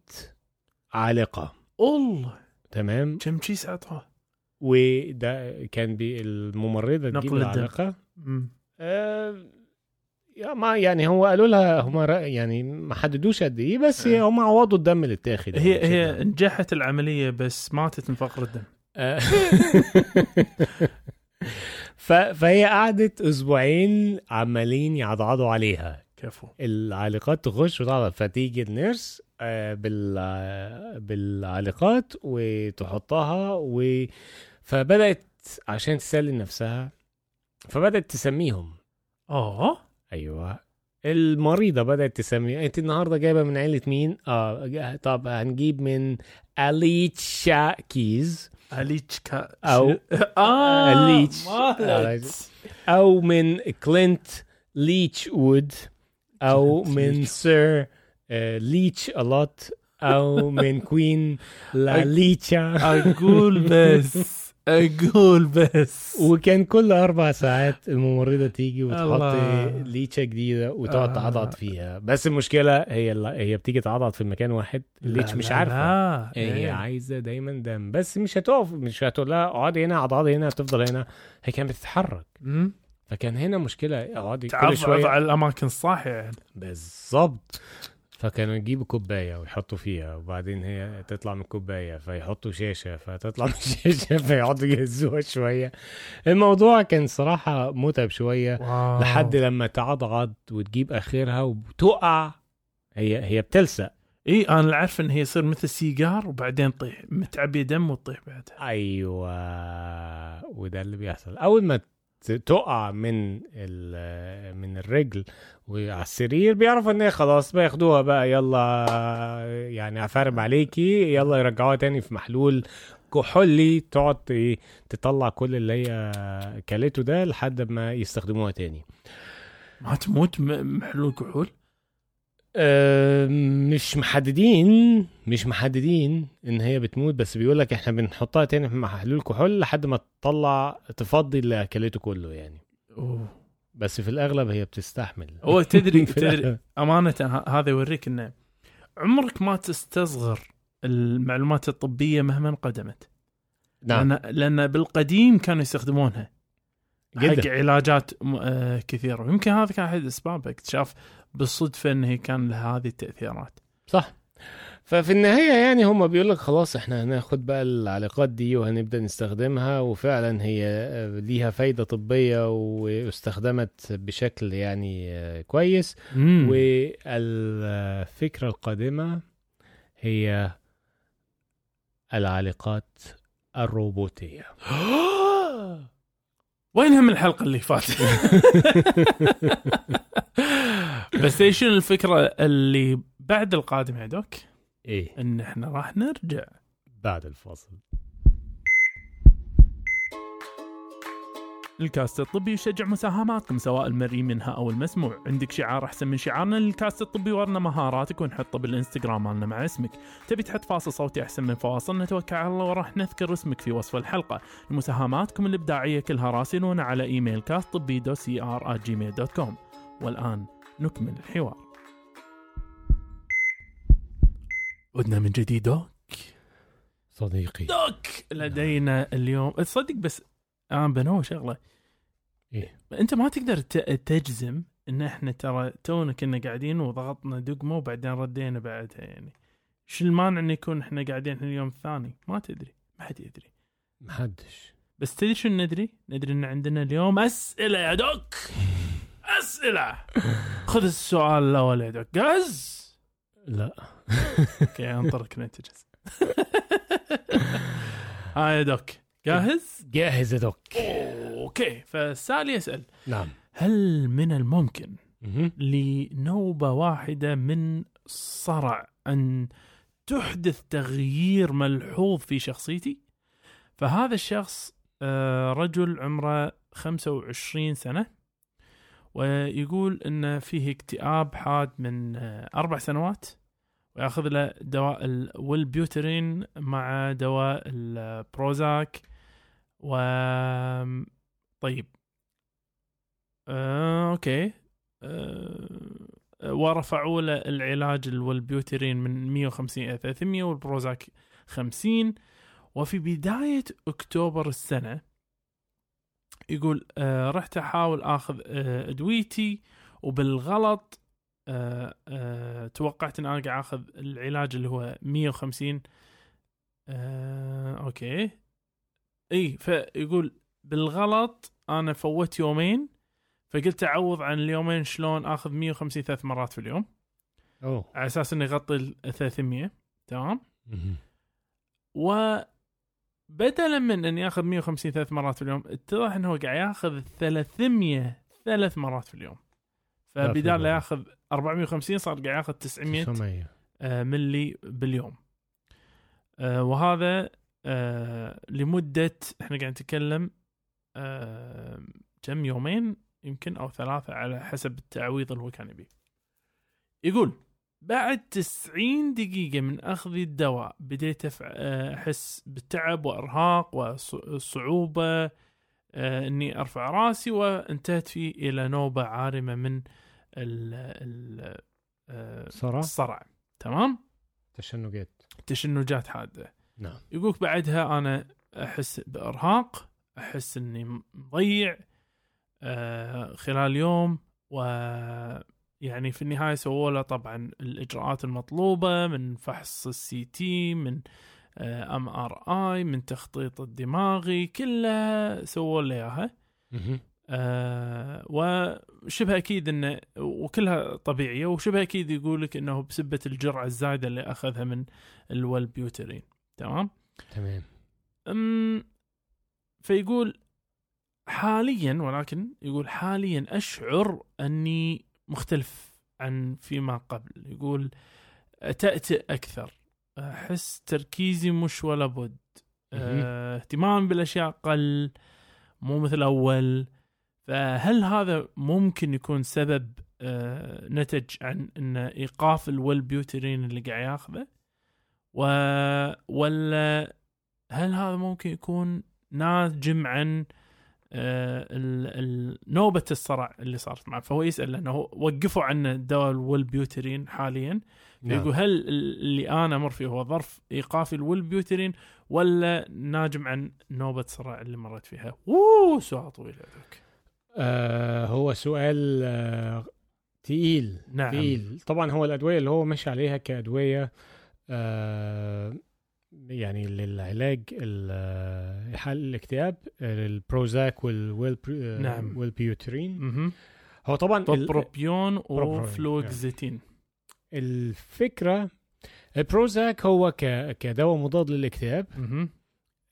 عالقة الله تمام كم شي ساعتها وده كان بي الممرضة تجيب نقل مم. آه ما يعني هو قالوا لها هم يعني ما حددوش قد إيه بس آه. هم عوضوا الدم اللي اتاخد يعني هي هي عام. نجحت العملية بس ماتت من فقر الدم آه. [laughs] ف... فهي قعدت أسبوعين عمالين يعضعضوا عليها. كفو. العالقات تخش وتعضل فتيجي النيرس آه، بال بالعالقات وتحطها و فبدأت عشان تسلي نفسها فبدأت تسميهم. آه. أيوه. المريضة بدأت تسمي. أنت النهارده جايبة من عيلة مين؟ آه طب هنجيب من أليتشا كيز. اليتشكا أو- الليتش. مالت. أو من كلينت ليتش وود كلينت من. سير آه، ليتش الوت أو من كوين لا ليتشا أقول بس أقول بس وكان كل أربع ساعات الممرضة تيجي وتحط. ليتشا جديدة وتقعد آه. تعضعض فيها بس المشكلة هي هي بتيجي تعضعض في مكان واحد الليتش مش عارفه لا. هي إيه. عايزة دايما دم بس مش هتقف مش هتقول لها اقعدي هنا عضعضي هنا تفضل هنا هي كانت بتتحرك. فكان هنا مشكلة اقعدي كل شوية على الأماكن الصح يعني بالظبط فكانوا يجيبوا كوباية ويحطوا فيها وبعدين هي تطلع من الكوبايه فيحطوا شاشة فتطلع من [laughs] الشاشه فيقعدوا يهزوها شوية. الموضوع كان صراحة متعب شوية واو. لحد لما تعضعض وتجيب آخرها وتقع. هي هي بتلسق اي أنا عارف إن هي يصير مثل سيجار وبعدين تطيح متعبيه دم وتطيح بعدها. أيوه وده اللي بيحصل. أول ما تقع من من الرجل وعلى السرير بيعرفوا إن هي خلاص بياخدوها بقى يلا يعني عفارم عليكي يلا يرجعوها تاني في محلول كحولي تقعد ت- تطلع كل اللي هي كلته ده لحد ما يستخدموها تاني. ما تموت م- محلول كحول؟ أه، مش محددين مش محددين إن هي بتموت بس بيقول لك إحنا بنحطها تاني في محلول كحول لحد ما تطلع تفضي اللي اكلته كله يعني. أوه. بس في الأغلب هي بتستحمل. هو تدري [laughs] تدري. أمانة هذا يوريك إنه عمرك ما تستصغر المعلومات الطبية مهما قدمت نعم. لأن لأن بالقديم كانوا يستخدمونها. حق جدا علاجات م- آه، كثيرة. ويمكن هذا كان أحد اسباب اكتشاف بالصدفة إنه كان لها هذه التأثيرات. صح. ففي النهاية يعني هم بيقول لك خلاص إحنا هناخد بقى العلاقات دي وهنبدأ نستخدمها وفعلا هي ليها فايدة طبية واستخدمت بشكل يعني كويس. والفكرة القادمة هي العلاقات الروبوتية. [gasps] وينها من الحلقة اللي فاتت؟ [laughs] بس إيش الفكرة اللي بعد القادم يا دوك؟ إيه. إن إحنا راح نرجع. بعد الفاصل. الكاست الطبي يشجع مساهماتكم سواء المرئي منها أو المسموع. عندك شعار أحسن من شعارنا للكاست الطبي ورنا مهاراتك ونحطه بالإنستغرام مالنا مع اسمك. تبي تحط فاصل صوتي أحسن من فواصل؟ نتوكل على الله وراح نذكر اسمك في وصف الحلقة. مساهماتكم الإبداعية كلها راسلونا على إيميل كاست طبي دو سي ار Gmail dot com والآن نكمل الحوار. عدنا من جديد دوك. صديقي. دوك! لدينا اليوم تصدق بس أنا بنوه شغلة. إيه. أنت ما تقدر تجزم إن إحنا ترى تونا كنا قاعدين وضغطنا دقمة وبعدين ردينا بعدها يعني. شو المانع إن يكون إحنا قاعدين إحنا اليوم الثاني؟ ما تدري. ما حد يدري. محدش بس تدري شو ندري؟ ندري إن عندنا اليوم أسئلة يا دوك! أسئلة! خذ السؤال الأول يا دوك. جاهز؟ لا. okay أنطرك نتجز [laughs] ها يا دوك. جاهز؟ جاهز يا دوك. okay فالسؤال يسأل. نعم. هل من الممكن مهم. لنوبة واحدة من صرع أن تحدث تغيير ملحوظ في شخصيتي؟ فهذا الشخص آه، رجل عمره 25 سنة ويقول أن فيه اكتئاب حاد من آه، أربع سنوات. وياخذ له دواء الولبيوترين مع دواء البروزاك و طيب. آه، أوكي. آه، ورفعوا له العلاج الولبيوترين من 150 إلى 300 والبروزاك 50 وفي بداية أكتوبر السنة يقول آه رحت أحاول آخذ آه أدويتي وبالغلط آه آه توقعت إن أنا قاعد آخذ العلاج اللي هو 150 آه okay. إي فيقول بالغلط أنا فوت يومين فقلت أعوض عن اليومين شلون آخذ 150 ثلاث مرات في اليوم. أوه. على أساس انه يغطي ال 300 تمام. وبدلا من إني آخذ 150 ثلاث مرات في اليوم اتضح انه قاعد ياخذ 300 ثلاث مرات في اليوم. فبدال لا. ياخذ 450 صار قاعد ياخذ 900 900 آه، ملي باليوم. آه، وهذا آه، لمدة إحنا قاعد نتكلم آه، كم يومين؟ يمكن أو ثلاثة على حسب التعويض اللي هو كان يبيه. يقول بعد 90 دقيقة من أخذ الدواء بديت أحس بالتعب وإرهاق وصعوبة آه، إني أرفع رأسي وانتهت فيه إلى نوبة عارمة من ال ال آه، صرع؟ الصرع. تمام؟ تشنجات. تشنجات حادة. نعم. يقولك بعدها أنا أحس بإرهاق أحس إني مضيع آه خلال يوم و يعني في النهاية سووا له طبعا الإجراءات المطلوبة من فحص ال CT من MRI من تخطيط الدماغي كلها سووا له إياها. آه وشبه أكيد انه وكلها طبيعية وشبه أكيد يقول لك إنه بسبة الجرعة الزايدة اللي أخذها من ال Wellbutrin تمام؟ تمام. أم فيقول حاليا ولكن يقول حاليا أشعر أني مختلف عن فيما قبل. يقول تأتئ أكثر. أحس تركيزي مش ولا بد. آه اهتمامي بالأشياء قل مو مثل أول. فهل هذا ممكن يكون سبب آه نتج عن إن إيقاف الولبيوترين اللي قاعد ياخذه؟ و ولا هل هذا ممكن يكون ناجم عن آه، نوبة الصرع اللي صارت معه. فهو يسأل لأنه هو وقفوا عنه دواء الولبيوترين حاليا. نعم. يقول هل اللي أنا أمر فيه هو ظرف إيقافي الولبيوترين ولا ناجم عن نوبة الصرع اللي مرت فيها؟ أوه سؤال طويل هذاك آه هو سؤال آه تقيل. نعم. تقيل. طبعا هو الأدوية اللي هو ماشي عليها كأدوية آه يعني للعلاج حق الاكتئاب ال Prozac وال Well نعم. Wellbutrin. هو طبعا bupropion و fluoxetine الفكرة ال Prozac هو. كدواء مضاد للاكتئاب.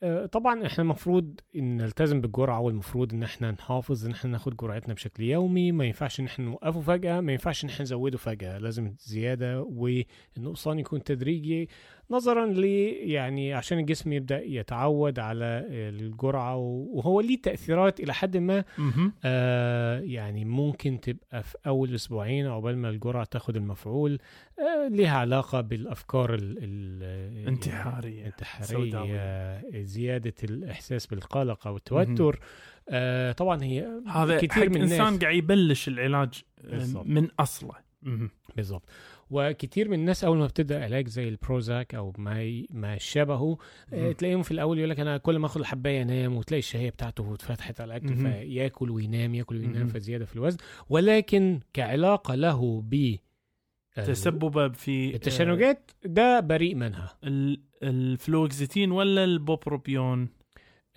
آه، طبعا إحنا المفروض إن نلتزم بالجرعة والمفروض إن إحنا نحافظ إن إحنا ناخد جرعتنا بشكل يومي ما ينفعش إن إحنا نوقفه فجأة ما ينفعش إن إحنا نزوده فجأة لازم الزياده والنقصان يكون تدريجي نظرا ل يعني عشان الجسم يبدأ يتعود على الجرعة وهو ليه تأثيرات إلى حد ما. آه يعني ممكن تبقى في أول أسبوعين عقبال ما الجرعة تاخد المفعول آه ليها علاقة بالأفكار ال ال انتحارية انتحارية سوداوية. زيادة الإحساس بالقلق أو التوتر آه طبعا هي هذا كتير كثير من الناس- إنسان قاعد يبلش العلاج آه، بالضبط. من أصله. بالظبط وكتير من الناس أول ما بتبدأ علاج زي ال Prozac أو ما ما شبهه آه،. تلاقيهم في الأول يقول لك أنا كل ما أخد الحباية أنام وتلاقي الشهية بتاعته اتفتحت على الأكل. فياكل وينام ياكل وينام. فزيادة في الوزن ولكن كعلاقة له ب تسبب في آه، التشنجات ده بريء منها ال- الفلوكزيتين ولا ال bupropion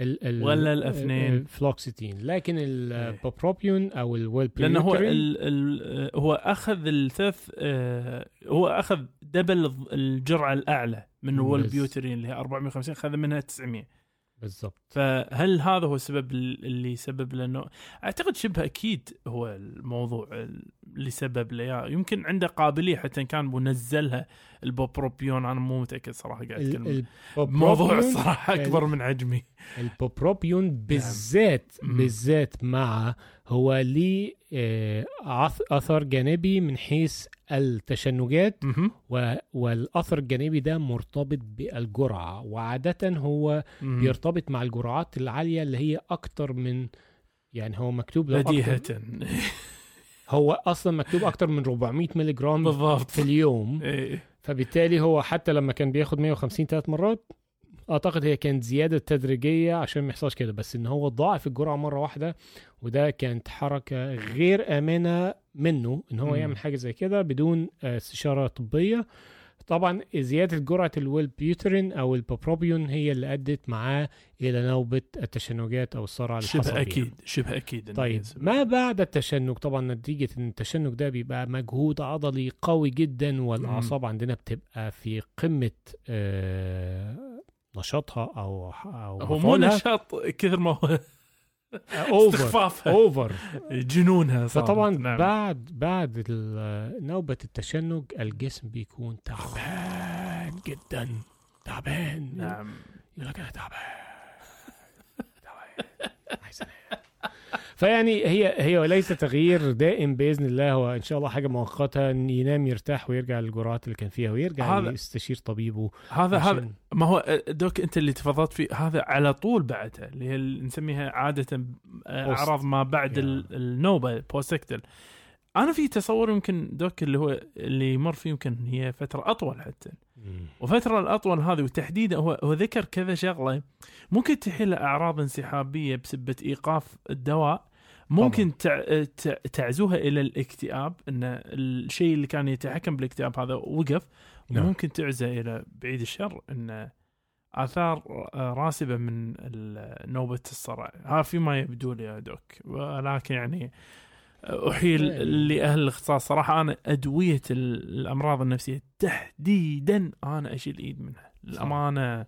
ال ال ولا الأفنين. الفلوكسيتين لكن ال bupropion أو ال Well لأنه هو ال ال هو أخذ الثلاث آه، هو أخذ double الجرعة الأعلى من بس. ال Wellbutrin اللي هي 450 اخذ منها 900 بالضبط. فهل هذا هو السبب اللي سبب لأنه أعتقد شبه أكيد هو الموضوع اللي سبب له. إياه. يمكن عنده قابلية حتى كان منزلها ال bupropion. أنا مو متأكد صراحة قاعد أتكلم. موضوع الصراحه أكبر من حجمي. ال bupropion بالذات مم. بالذات مع هو ليه آه، اثر جانبي من حيث التشنجات والاثر الجانبي ده مرتبط بالجرعة. وعادة هو. بيرتبط مع الجرعات العالية اللي هي أكتر من يعني هو مكتوب لو أكتر [laughs] هو أصلا مكتوب أكتر من 400 مللي جرام بالضبط. في اليوم. إيه. فبالتالي هو حتى لما كان بياخد 150 ثلاث مرات أعتقد هي كانت زيادة تدريجية عشان ما يحصلش كده بس إن هو ضاعف الجرعة مرة واحدة وده كانت حركة غير آمنة منه إن هو مم. يعمل حاجة زي كده بدون آه، استشارة طبية طبعا زيادة جرعة ال Wellbutrin أو ال bupropion هي اللي أدت معاه إلى نوبة التشنجات أو الصرع حصل شبه. أكيد شبه أكيد طيب. ما بعد التشنج طبعا نتيجة إن التشنج ده بيبقى مجهود عضلي قوي جدا والأعصاب عندنا بتبقى في قمة آه نشاطها أو أو هو مو. نشاط كثر ما هو [laughs] over over جنونها صارت. فطبعا نعم. بعد بعد نوبة التشنج الجسم بيكون تعبان. جدا. تعبان. نعم يقول لك أنا تعبان. تعبان. عايز أنام. فيعني هي هي ليس تغيير دائم بإذن الله هو إن شاء الله حاجة مؤقتة ينام يرتاح ويرجع للجرعات اللي كان فيها ويرجع هذا- يستشير طبيبه هذا هذا ما هو doc أنت اللي تفضلت فيه هذا على طول بعدها اللي هي اللي نسميها عادة آه،. أعراض ما بعد. ال- النوبه بوستكتل أنا في تصور يمكن دوك اللي هو اللي يمر فيه يمكن هي فترة أطول حتى. وفترة الأطول هذه وتحديدا هو هو ذكر كذا شغلة. ممكن تحيل أعراض انسحابية بسبة إيقاف الدواء. ممكن تع... تع... تعزوها إلى الاكتئاب أن الشيء اللي كان يتحكم بالاكتئاب هذا وقف. نعم. وممكن تعزى إلى بعيد الشر أن آثار راسبة من نوبة الصرع. هذا فيما يبدو لي يا دوك. ولكن يعني أحيل لأهل الاختصاص. صراحة أنا أدوية ال- الأمراض النفسية تحديدا أنا أشيل إيد منها. الأمانة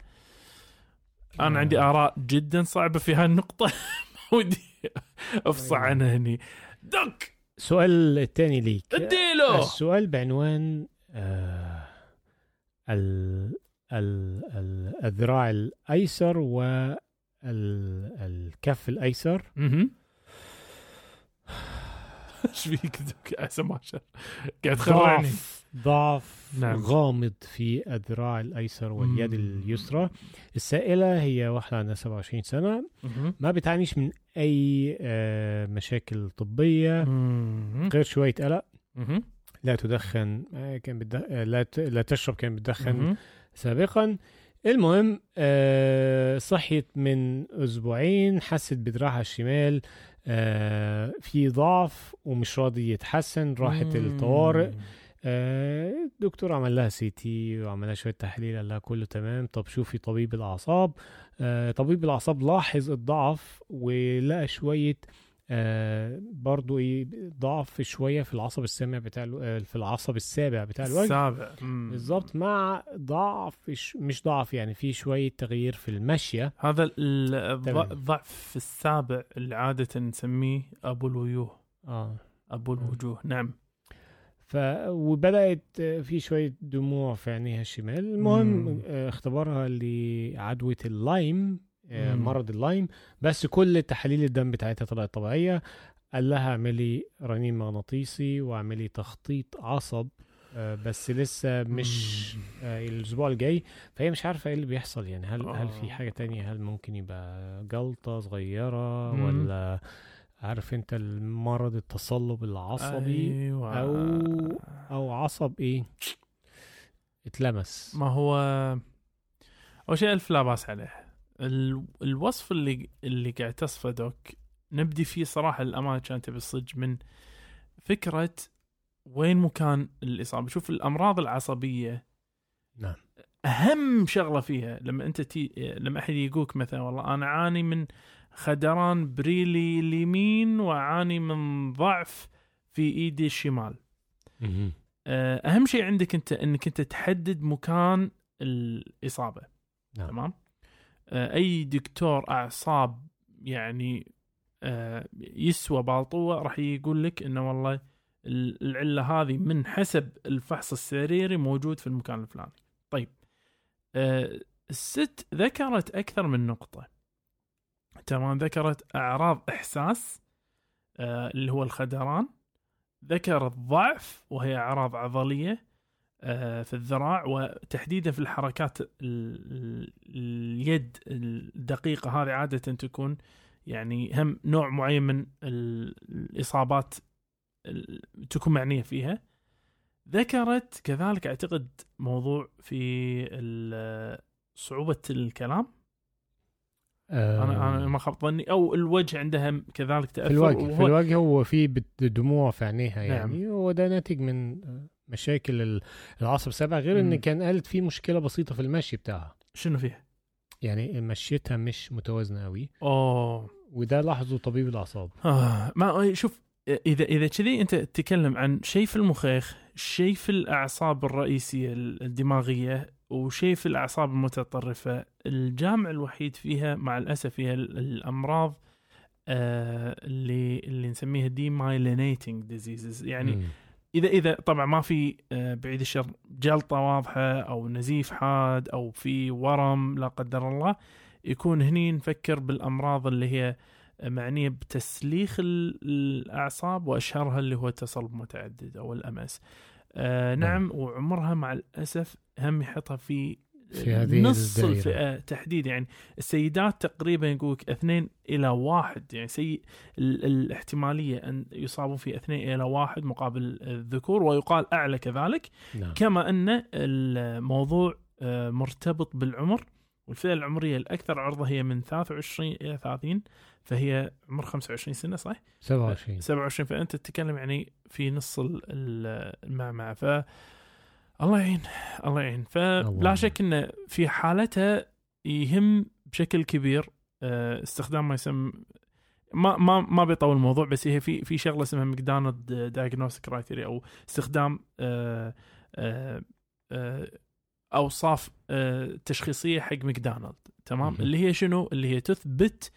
أنا عندي آراء جدا صعبة في هالنقطة. ما [laughs] ودي أفصح عنها هني. دوك السؤال الثاني ليك. اديله. السؤال بعنوان آه ال ال ال الذراع الأيسر والكف الأيسر. مهم. [laughs] إيش فيك احسن ما قاعد تخرعني ضعف نعم. غامض في الذراع الأيسر واليد مم. اليسرى السائلة هي واحدة عندها 27 سنة مهم. ما بتعانيش من أي آه، مشاكل طبية مهم. غير شوية قلق. لا تدخن آه، كان بتدخ... آه، لا ت... لا تشرب كان بتدخن. سابقا المهم صحيت من أسبوعين حست بدراعها الشمال في ضعف ومش راضي يتحسن راحت الطوارئ. آه، الدكتور عمل لها سي تي وعمل لها شوية تحاليل قال لها كله تمام. طب شوفي طبيب الأعصاب. آه، طبيب الأعصاب لاحظ الضعف ولقى شوية آه، برضو إيه ضعف شوية في العصب السابع بتاع آه، في العصب السابع بتاع الوجه السابع. بالظبط مع ضعف مش ضعف يعني في شوية تغيير في المشية هذا. الضعف السابع اللي عادة نسميه أبو الوجوه آه أبو الوجوه نعم ف وبدأت في شوية دموع في عينيها الشمال المهم مم. آه، اختبارها لعدوى اللايم. مرض اللايم. بس كل تحاليل الدم بتاعتها طلعت طبيعية. قال لها اعملي رنين مغناطيسي واعملي تخطيط عصب آه، بس لسه مش آه، الأسبوع الجاي. فهي مش عارفة إيه اللي بيحصل يعني. هل هل آه. في حاجة تانية؟ هل ممكن يبقى جلطة صغيرة. ولا عارف أنت المرض التصلب العصبي أيوة. أو- أو عصب إيه؟ اتلمس. ما هو أول شيء ألف لا باس عليه. الوصف اللي اللي قاعد تصفه doc نبدي فيه صراحة الأمانة كانت بالصدق من فكرة وين مكان الإصابة. شوف الأمراض العصبية نعم. أهم شغلة فيها لما أنت تي لما أحد يقولك مثلا والله أنا اعاني من خدران بريلي اليمين وأعاني من ضعف في إيدي الشمال. آه، أهم شيء عندك أنت إنك أنت تحدد مكان الإصابة. نعم. تمام؟ أي دكتور أعصاب يعني آه، يسوى بالطوه راح يقول لك إنه والله ال- العلة هذه من حسب الفحص السريري موجود في المكان الفلاني. طيب آه، الست ذكرت أكثر من نقطة. تمام ذكرت أعراض إحساس آه، اللي هو الخدران. ذكرت ضعف وهي أعراض عضلية. آه، في الذراع وتحديدا في الحركات ال- ال- اليد الدقيقة هذه عادة تكون يعني هم نوع معين من ال- الإصابات ال- تكون معنية فيها. ذكرت كذلك أعتقد موضوع في صعوبة الكلام. أنا أنا ما خاب ظني. أو الوجه عندها كذلك تأثر. في الوجه في الوجه هو في دموع في عينيها نعم. يعني وده ناتج من آه، مشاكل ال- العصب السابع غير إن. كان قالت في مشكلة بسيطة في المشي بتاعها شنو فيها؟ يعني مشيتها مش متوازنة قوي أوه وده لاحظه طبيب الأعصاب آه ما شوف إذا إذا كذي أنت تتكلم عن شيء في المخيخ شيء في الأعصاب الرئيسية الدماغية وشيء في الأعصاب المتطرفة الجامع الوحيد فيها مع الأسف هي ال- الأمراض آه اللي اللي نسميها demyelinating diseases يعني مم. اذا إذا طبعا ما في آه، بعيد الشر جلطة واضحة أو نزيف حاد أو في ورم لا قدر الله يكون هني نفكر بالأمراض اللي هي معنية بتسليخ ال- الأعصاب وأشهرها اللي هو التصلب متعدد أو ال MS. آه نعم. وعمرها مع الأسف هم يحطها في في هذه نص الدائرة. الفئة تحديدا يعني السيدات تقريبا يقولك اثنين إلى واحد يعني سيء ال- الاحتمالية أن يصابوا في اثنين إلى واحد مقابل الذكور ويقال أعلى كذلك نعم كما أن الموضوع آه، مرتبط بالعمر والفئة العمرية الأكثر عرضة هي من 23 إلى 30 فهي عمر 25 سنة صح؟ 27 27 فأنت تتكلم يعني في نص ال- ال- المعمعة ف الله يعين الله يعين. فلا. شك إنه في حالتها يهم بشكل كبير آه، استخدام ما يسمى ما ما ما بيطول الموضوع بس هي في في شغلة اسمها McDonald diagnostic criteria أو استخدام آه، آه، أوصاف تشخيصية حق ماكدونالد. تمام. اللي هي شنو؟ اللي هي تثبت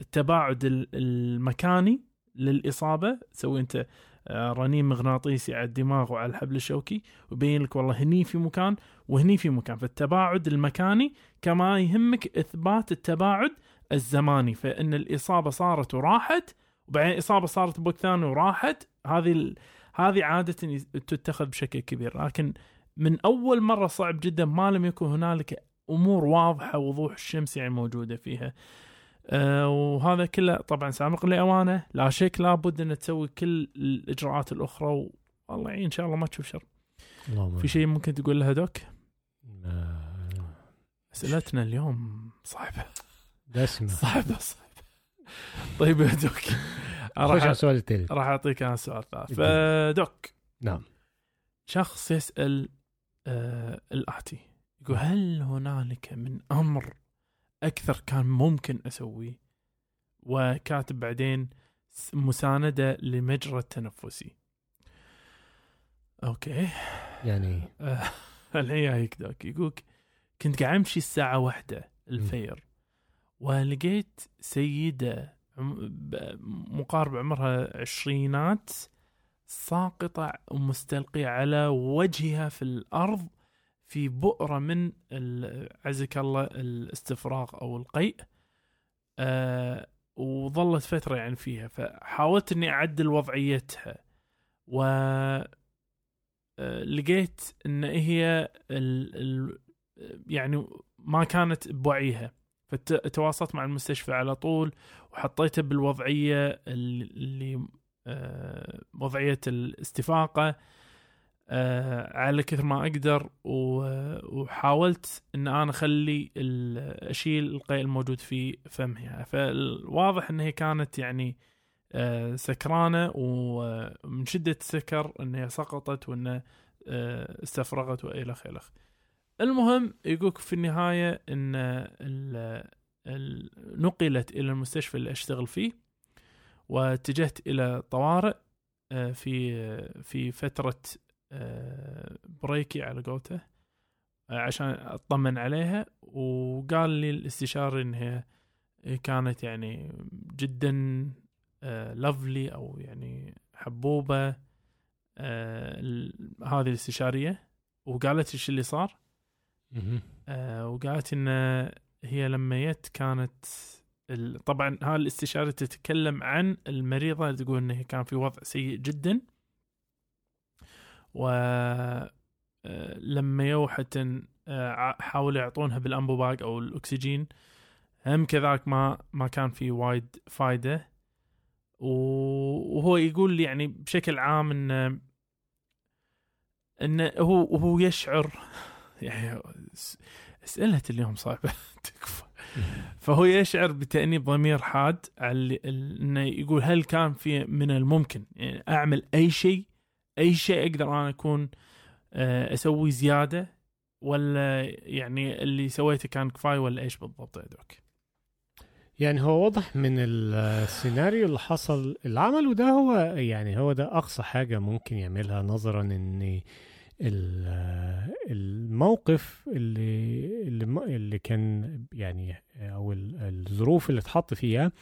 التباعد ال- المكاني للإصابة. تسوي أنت رنين مغناطيسي على الدماغ وعلى الحبل الشوكي ويبين لك والله هني في مكان وهني في مكان. فالتباعد المكاني كما يهمك إثبات التباعد الزماني فإن الإصابة صارت وراحت وبعدين إصابة صارت بوقت ثاني وراحت هذه ال... هذه عادة تتخذ بشكل كبير. لكن من أول مرة صعب جدا ما لم يكن هنالك أمور واضحة وضوح الشمس يعني موجودة فيها. أه وهذا كله طبعا سابق لأوانه. لا شك لابد أن تسوي كل الإجراءات الأخرى والله يعين إن شاء الله ما تشوف شر. في شيء ممكن تقول لها دوك؟ آه، أسئلتنا اليوم صعبة. دسمه صعبة صعبة. طيب يا دوك. [laughs] راح السؤال الثالث راح أعطيك أنا السؤال الثالث. فدوك. نعم. شخص يسأل آه الآتي. يقول هل هنالك من أمر أكثر كان ممكن أسويه. وكاتب بعدين مساندة لمجرى التنفسي. okay. يعني؟ [laughs] الحين جايك doc يقول كنت قاعد أمشي الساعة واحدة الفجر ولقيت سيدة مقارب عمرها عشرينات ساقطة ومستلقية على وجهها في الأرض في بؤرة من عزك الله الاستفراغ أو القيء. آه وظلت فترة يعني فيها فحاولت إني أعدل وضعيتها. و آه، لقيت إن هي ال ال يعني ما كانت بوعيها. فتواصلت مع المستشفى على طول وحطيتها بالوضعية اللي آه، وضعية الاستفاقة. آه، على كثر ما أقدر وحاولت إن أنا أخلي أشيل القيء الموجود في فمها فالواضح إن هي كانت يعني آه، سكرانة ومن شدة السكر انها سقطت وانها آه، استفرغت والخ الخ. المهم يقولك في النهاية إن ال- ال- نقلت إلى المستشفى اللي أشتغل فيه واتجهت إلى طوارئ آه، في في فترة آه، بريكي على قولته آه، عشان أطمن عليها وقال لي الاستشاري انها كانت يعني جدا لافلي أو يعني حبوبة آه، هذه الاستشارية. وقالت إيش اللي صار. آه، وقالت إن هي لما جت كانت طبعا هاي الاستشارة تتكلم عن المريضة اللي تقول انه كان في وضع سيء جدا. و آه، لما يو حتى آه، حاولوا يعطونها بالأنبوباق أو الأكسجين هم كذلك ما ما كان في وايد فايدة. وهو يقول لي يعني بشكل عام إن انه هو هو يشعر [laughs] يعني اسئله اليوم صعبه [laughs] تكفى. فهو يشعر بتأنيب ضمير حاد على إنه يقول هل كان في من الممكن يعني أعمل أي شيء أي شيء أقدر أنا أكون آه، أسوي زيادة ولا يعني اللي سويته كان كفاية ولا إيش بالضبط يا دوك؟ يعني هو واضح من السيناريو اللي حصل اللي عمله ده هو يعني هو ده أقصى حاجة ممكن يعملها نظرا إن ال- الموقف اللي اللي كان يعني أو ال- الظروف اللي اتحط فيها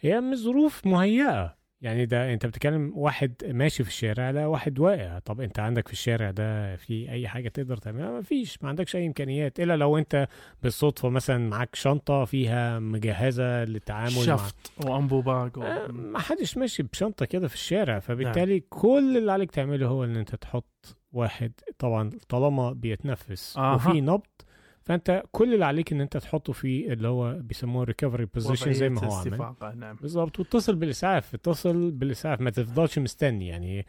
هي مش ظروف مهيئة يعني ده انت بتتكلم واحد ماشي في الشارع لا واحد واقع طب انت عندك في الشارع ده في أي حاجة تقدر تعملها ما فيش ما عندكش أي إمكانيات إلا لو انت بالصدفة مثلا معاك شنطة فيها مجهزة للتعامل مع شفط و Ambu bag آه، و... ما حدش ماشي بشنطة كده في الشارع فبالتالي نعم. كل اللي عليك تعمله هو إن انت تحط واحد طبعا طالما بيتنفس أها. وفي نبض فأنت كل اللي عليك إن أنت تحطه في اللي هو بيسموه recovery position زي ما هو استفاقة نعم. بالظبط واتصل بالإسعاف. اتصل بالإسعاف. ما تفضلش مستني. يعني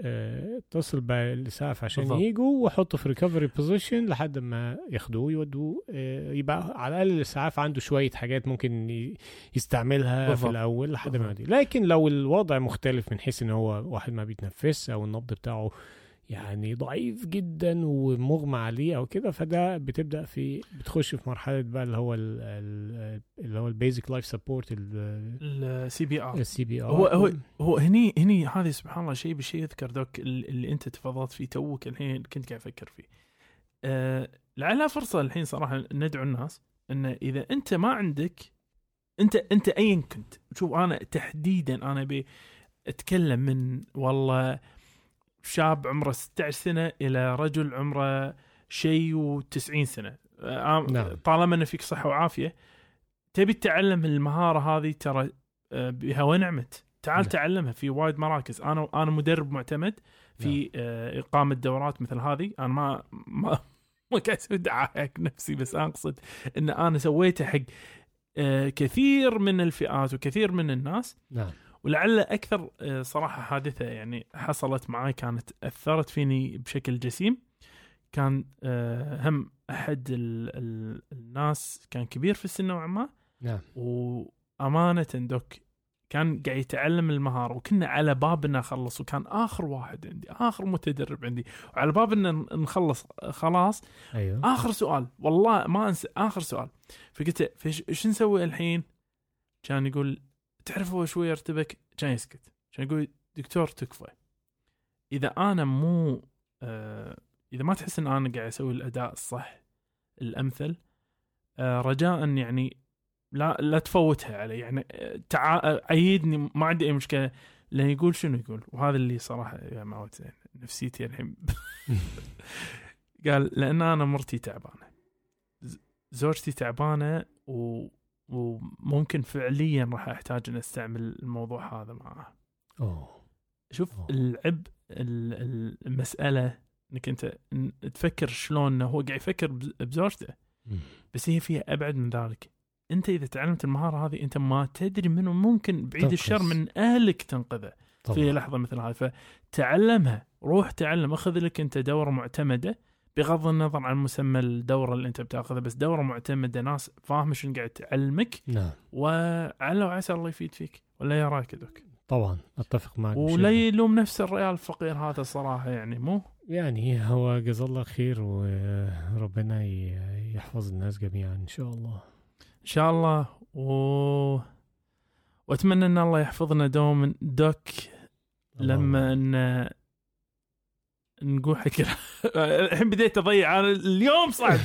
آه، اتصل بالإسعاف عشان بالضبط. يجوا وحطه في recovery position لحد ما ياخدوه يودوه آه، يبقى على الأقل الإسعاف عنده شوية حاجات ممكن يستعملها بالضبط. في الأول لحد ما. يوديه. لكن لو الوضع مختلف من حيث إن هو واحد ما بيتنفس أو النبض بتاعه يعني ضعيف جدا ومغمى عليه أو كده فده بتبدأ في بتخش في مرحلة بقى اللي هو ال- ال- اللي هو ال basic life support ال C PR ال CPR هو هو هو هني هني هذه سبحان الله شيء بشيء يذكر دوك ال- اللي أنت تفضلت فيه توك الحين كنت قاعد أفكر فيه. أه لعلها فرصة الحين صراحة ندعو الناس انه إذا أنت ما عندك أنت أنت ايا كنت شوف أنا تحديدا أنا أبي أتكلم من والله شاب عمره 16 سنة إلى رجل عمره شيء و90 سنة آه، نعم. طالما إنه فيك صحة وعافية تبي تتعلم المهارة هذه ترى آه، بها ونعمت تعال نعم. تعلمها في وايد مراكز أنا أنا مدرب معتمد في نعم. آه، إقامة دورات مثل هذه أنا ما ما ما قاعد أسوي دعاية حق [laughs] نفسي بس أقصد إن أنا سويته حق كثير من الفئات وكثير من الناس نعم ولعل أكثر آه، صراحة حادثة يعني حصلت معي كانت أثرت فيني بشكل جسيم. كان آه، هم أحد ال- ال- الناس كان كبير في السن نوعا ما. نعم. وأمانة دوك كان قاعد يتعلم المهارة وكنا على باب إنه نخلص وكان آخر واحد عندي آخر متدرب عندي. وعلى باب ان نخلص خلاص. أيوه. آخر سؤال والله ما أنسى آخر سؤال. فقلت له إيش نسوي الحين؟ كان يقول تعرف هو شوي يرتبك؟ كان يسكت كان يقول دكتور تكفى. إذا أنا مو آه إذا ما تحس إن أنا قاعد أسوي الأداء الصح الأمثل آه رجاء يعني لا لا تفوتها علي. يعني آه، تع... آه، عيدني ما عندي أي مشكلة. لأن يقول شنو يقول؟ وهذا اللي صراحة يا معود نفسيتي الحين. [laughs] قال لأن أنا مرتي تعبانة. زوجتي تعبانة و... وممكن فعليا راح أحتاج ان أستعمل الموضوع هذا معها أوه شوف أوه. العب ال- ال- المسألة إنك أنت تفكر شلون إنه هو قاعد يفكر بز- بزوجته. بس هي فيها أبعد من ذلك أنت إذا تعلمت المهارة هذه أنت ما تدري منه ممكن بعيد تنقذ. الشر من أهلك تنقذه طبعا في لحظة مثل هذه فتعلمها روح تعلم أخذ لك أنت دورة معتمدة بغض النظر عن مسمى الدورة اللي انت بتاخذها بس دورة معتمدة ناس فاهمة شنو قاعد تعلمك نعم. وعلى وعسى الله يفيد فيك ولا يا دوك طبعا أتفق معك ولا. يلوم نفس الريال الفقير هذا صراحة يعني مو؟ يعني هو جزا الله خير وربنا يحفظ الناس جميعا إن شاء الله. إن شاء الله. و... وأتمنى إن الله يحفظنا دوما. دوك لما إن نقول حق الحين بديت أضيع. أنا اليوم صعب.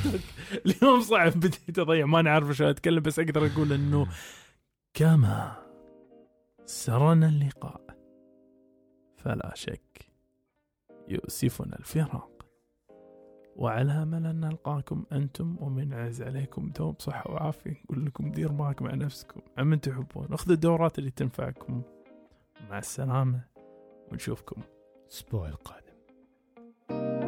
اليوم صعب. بديت أضيع. ما نعرف شو أتكلم بس أقدر أقول إنه كما سرنا اللقاء فلا شك يؤسفنا الفراق. وعلى أمل أن نلقاكم أنتم ومن عز عليكم دوم صحة وعافية. نقول لكم دير بالك مع نفسكم. عمن تحبون. اخذوا الدورات اللي تنفعكم. مع السلامة. ونشوفكم الأسبوع القادم. thank you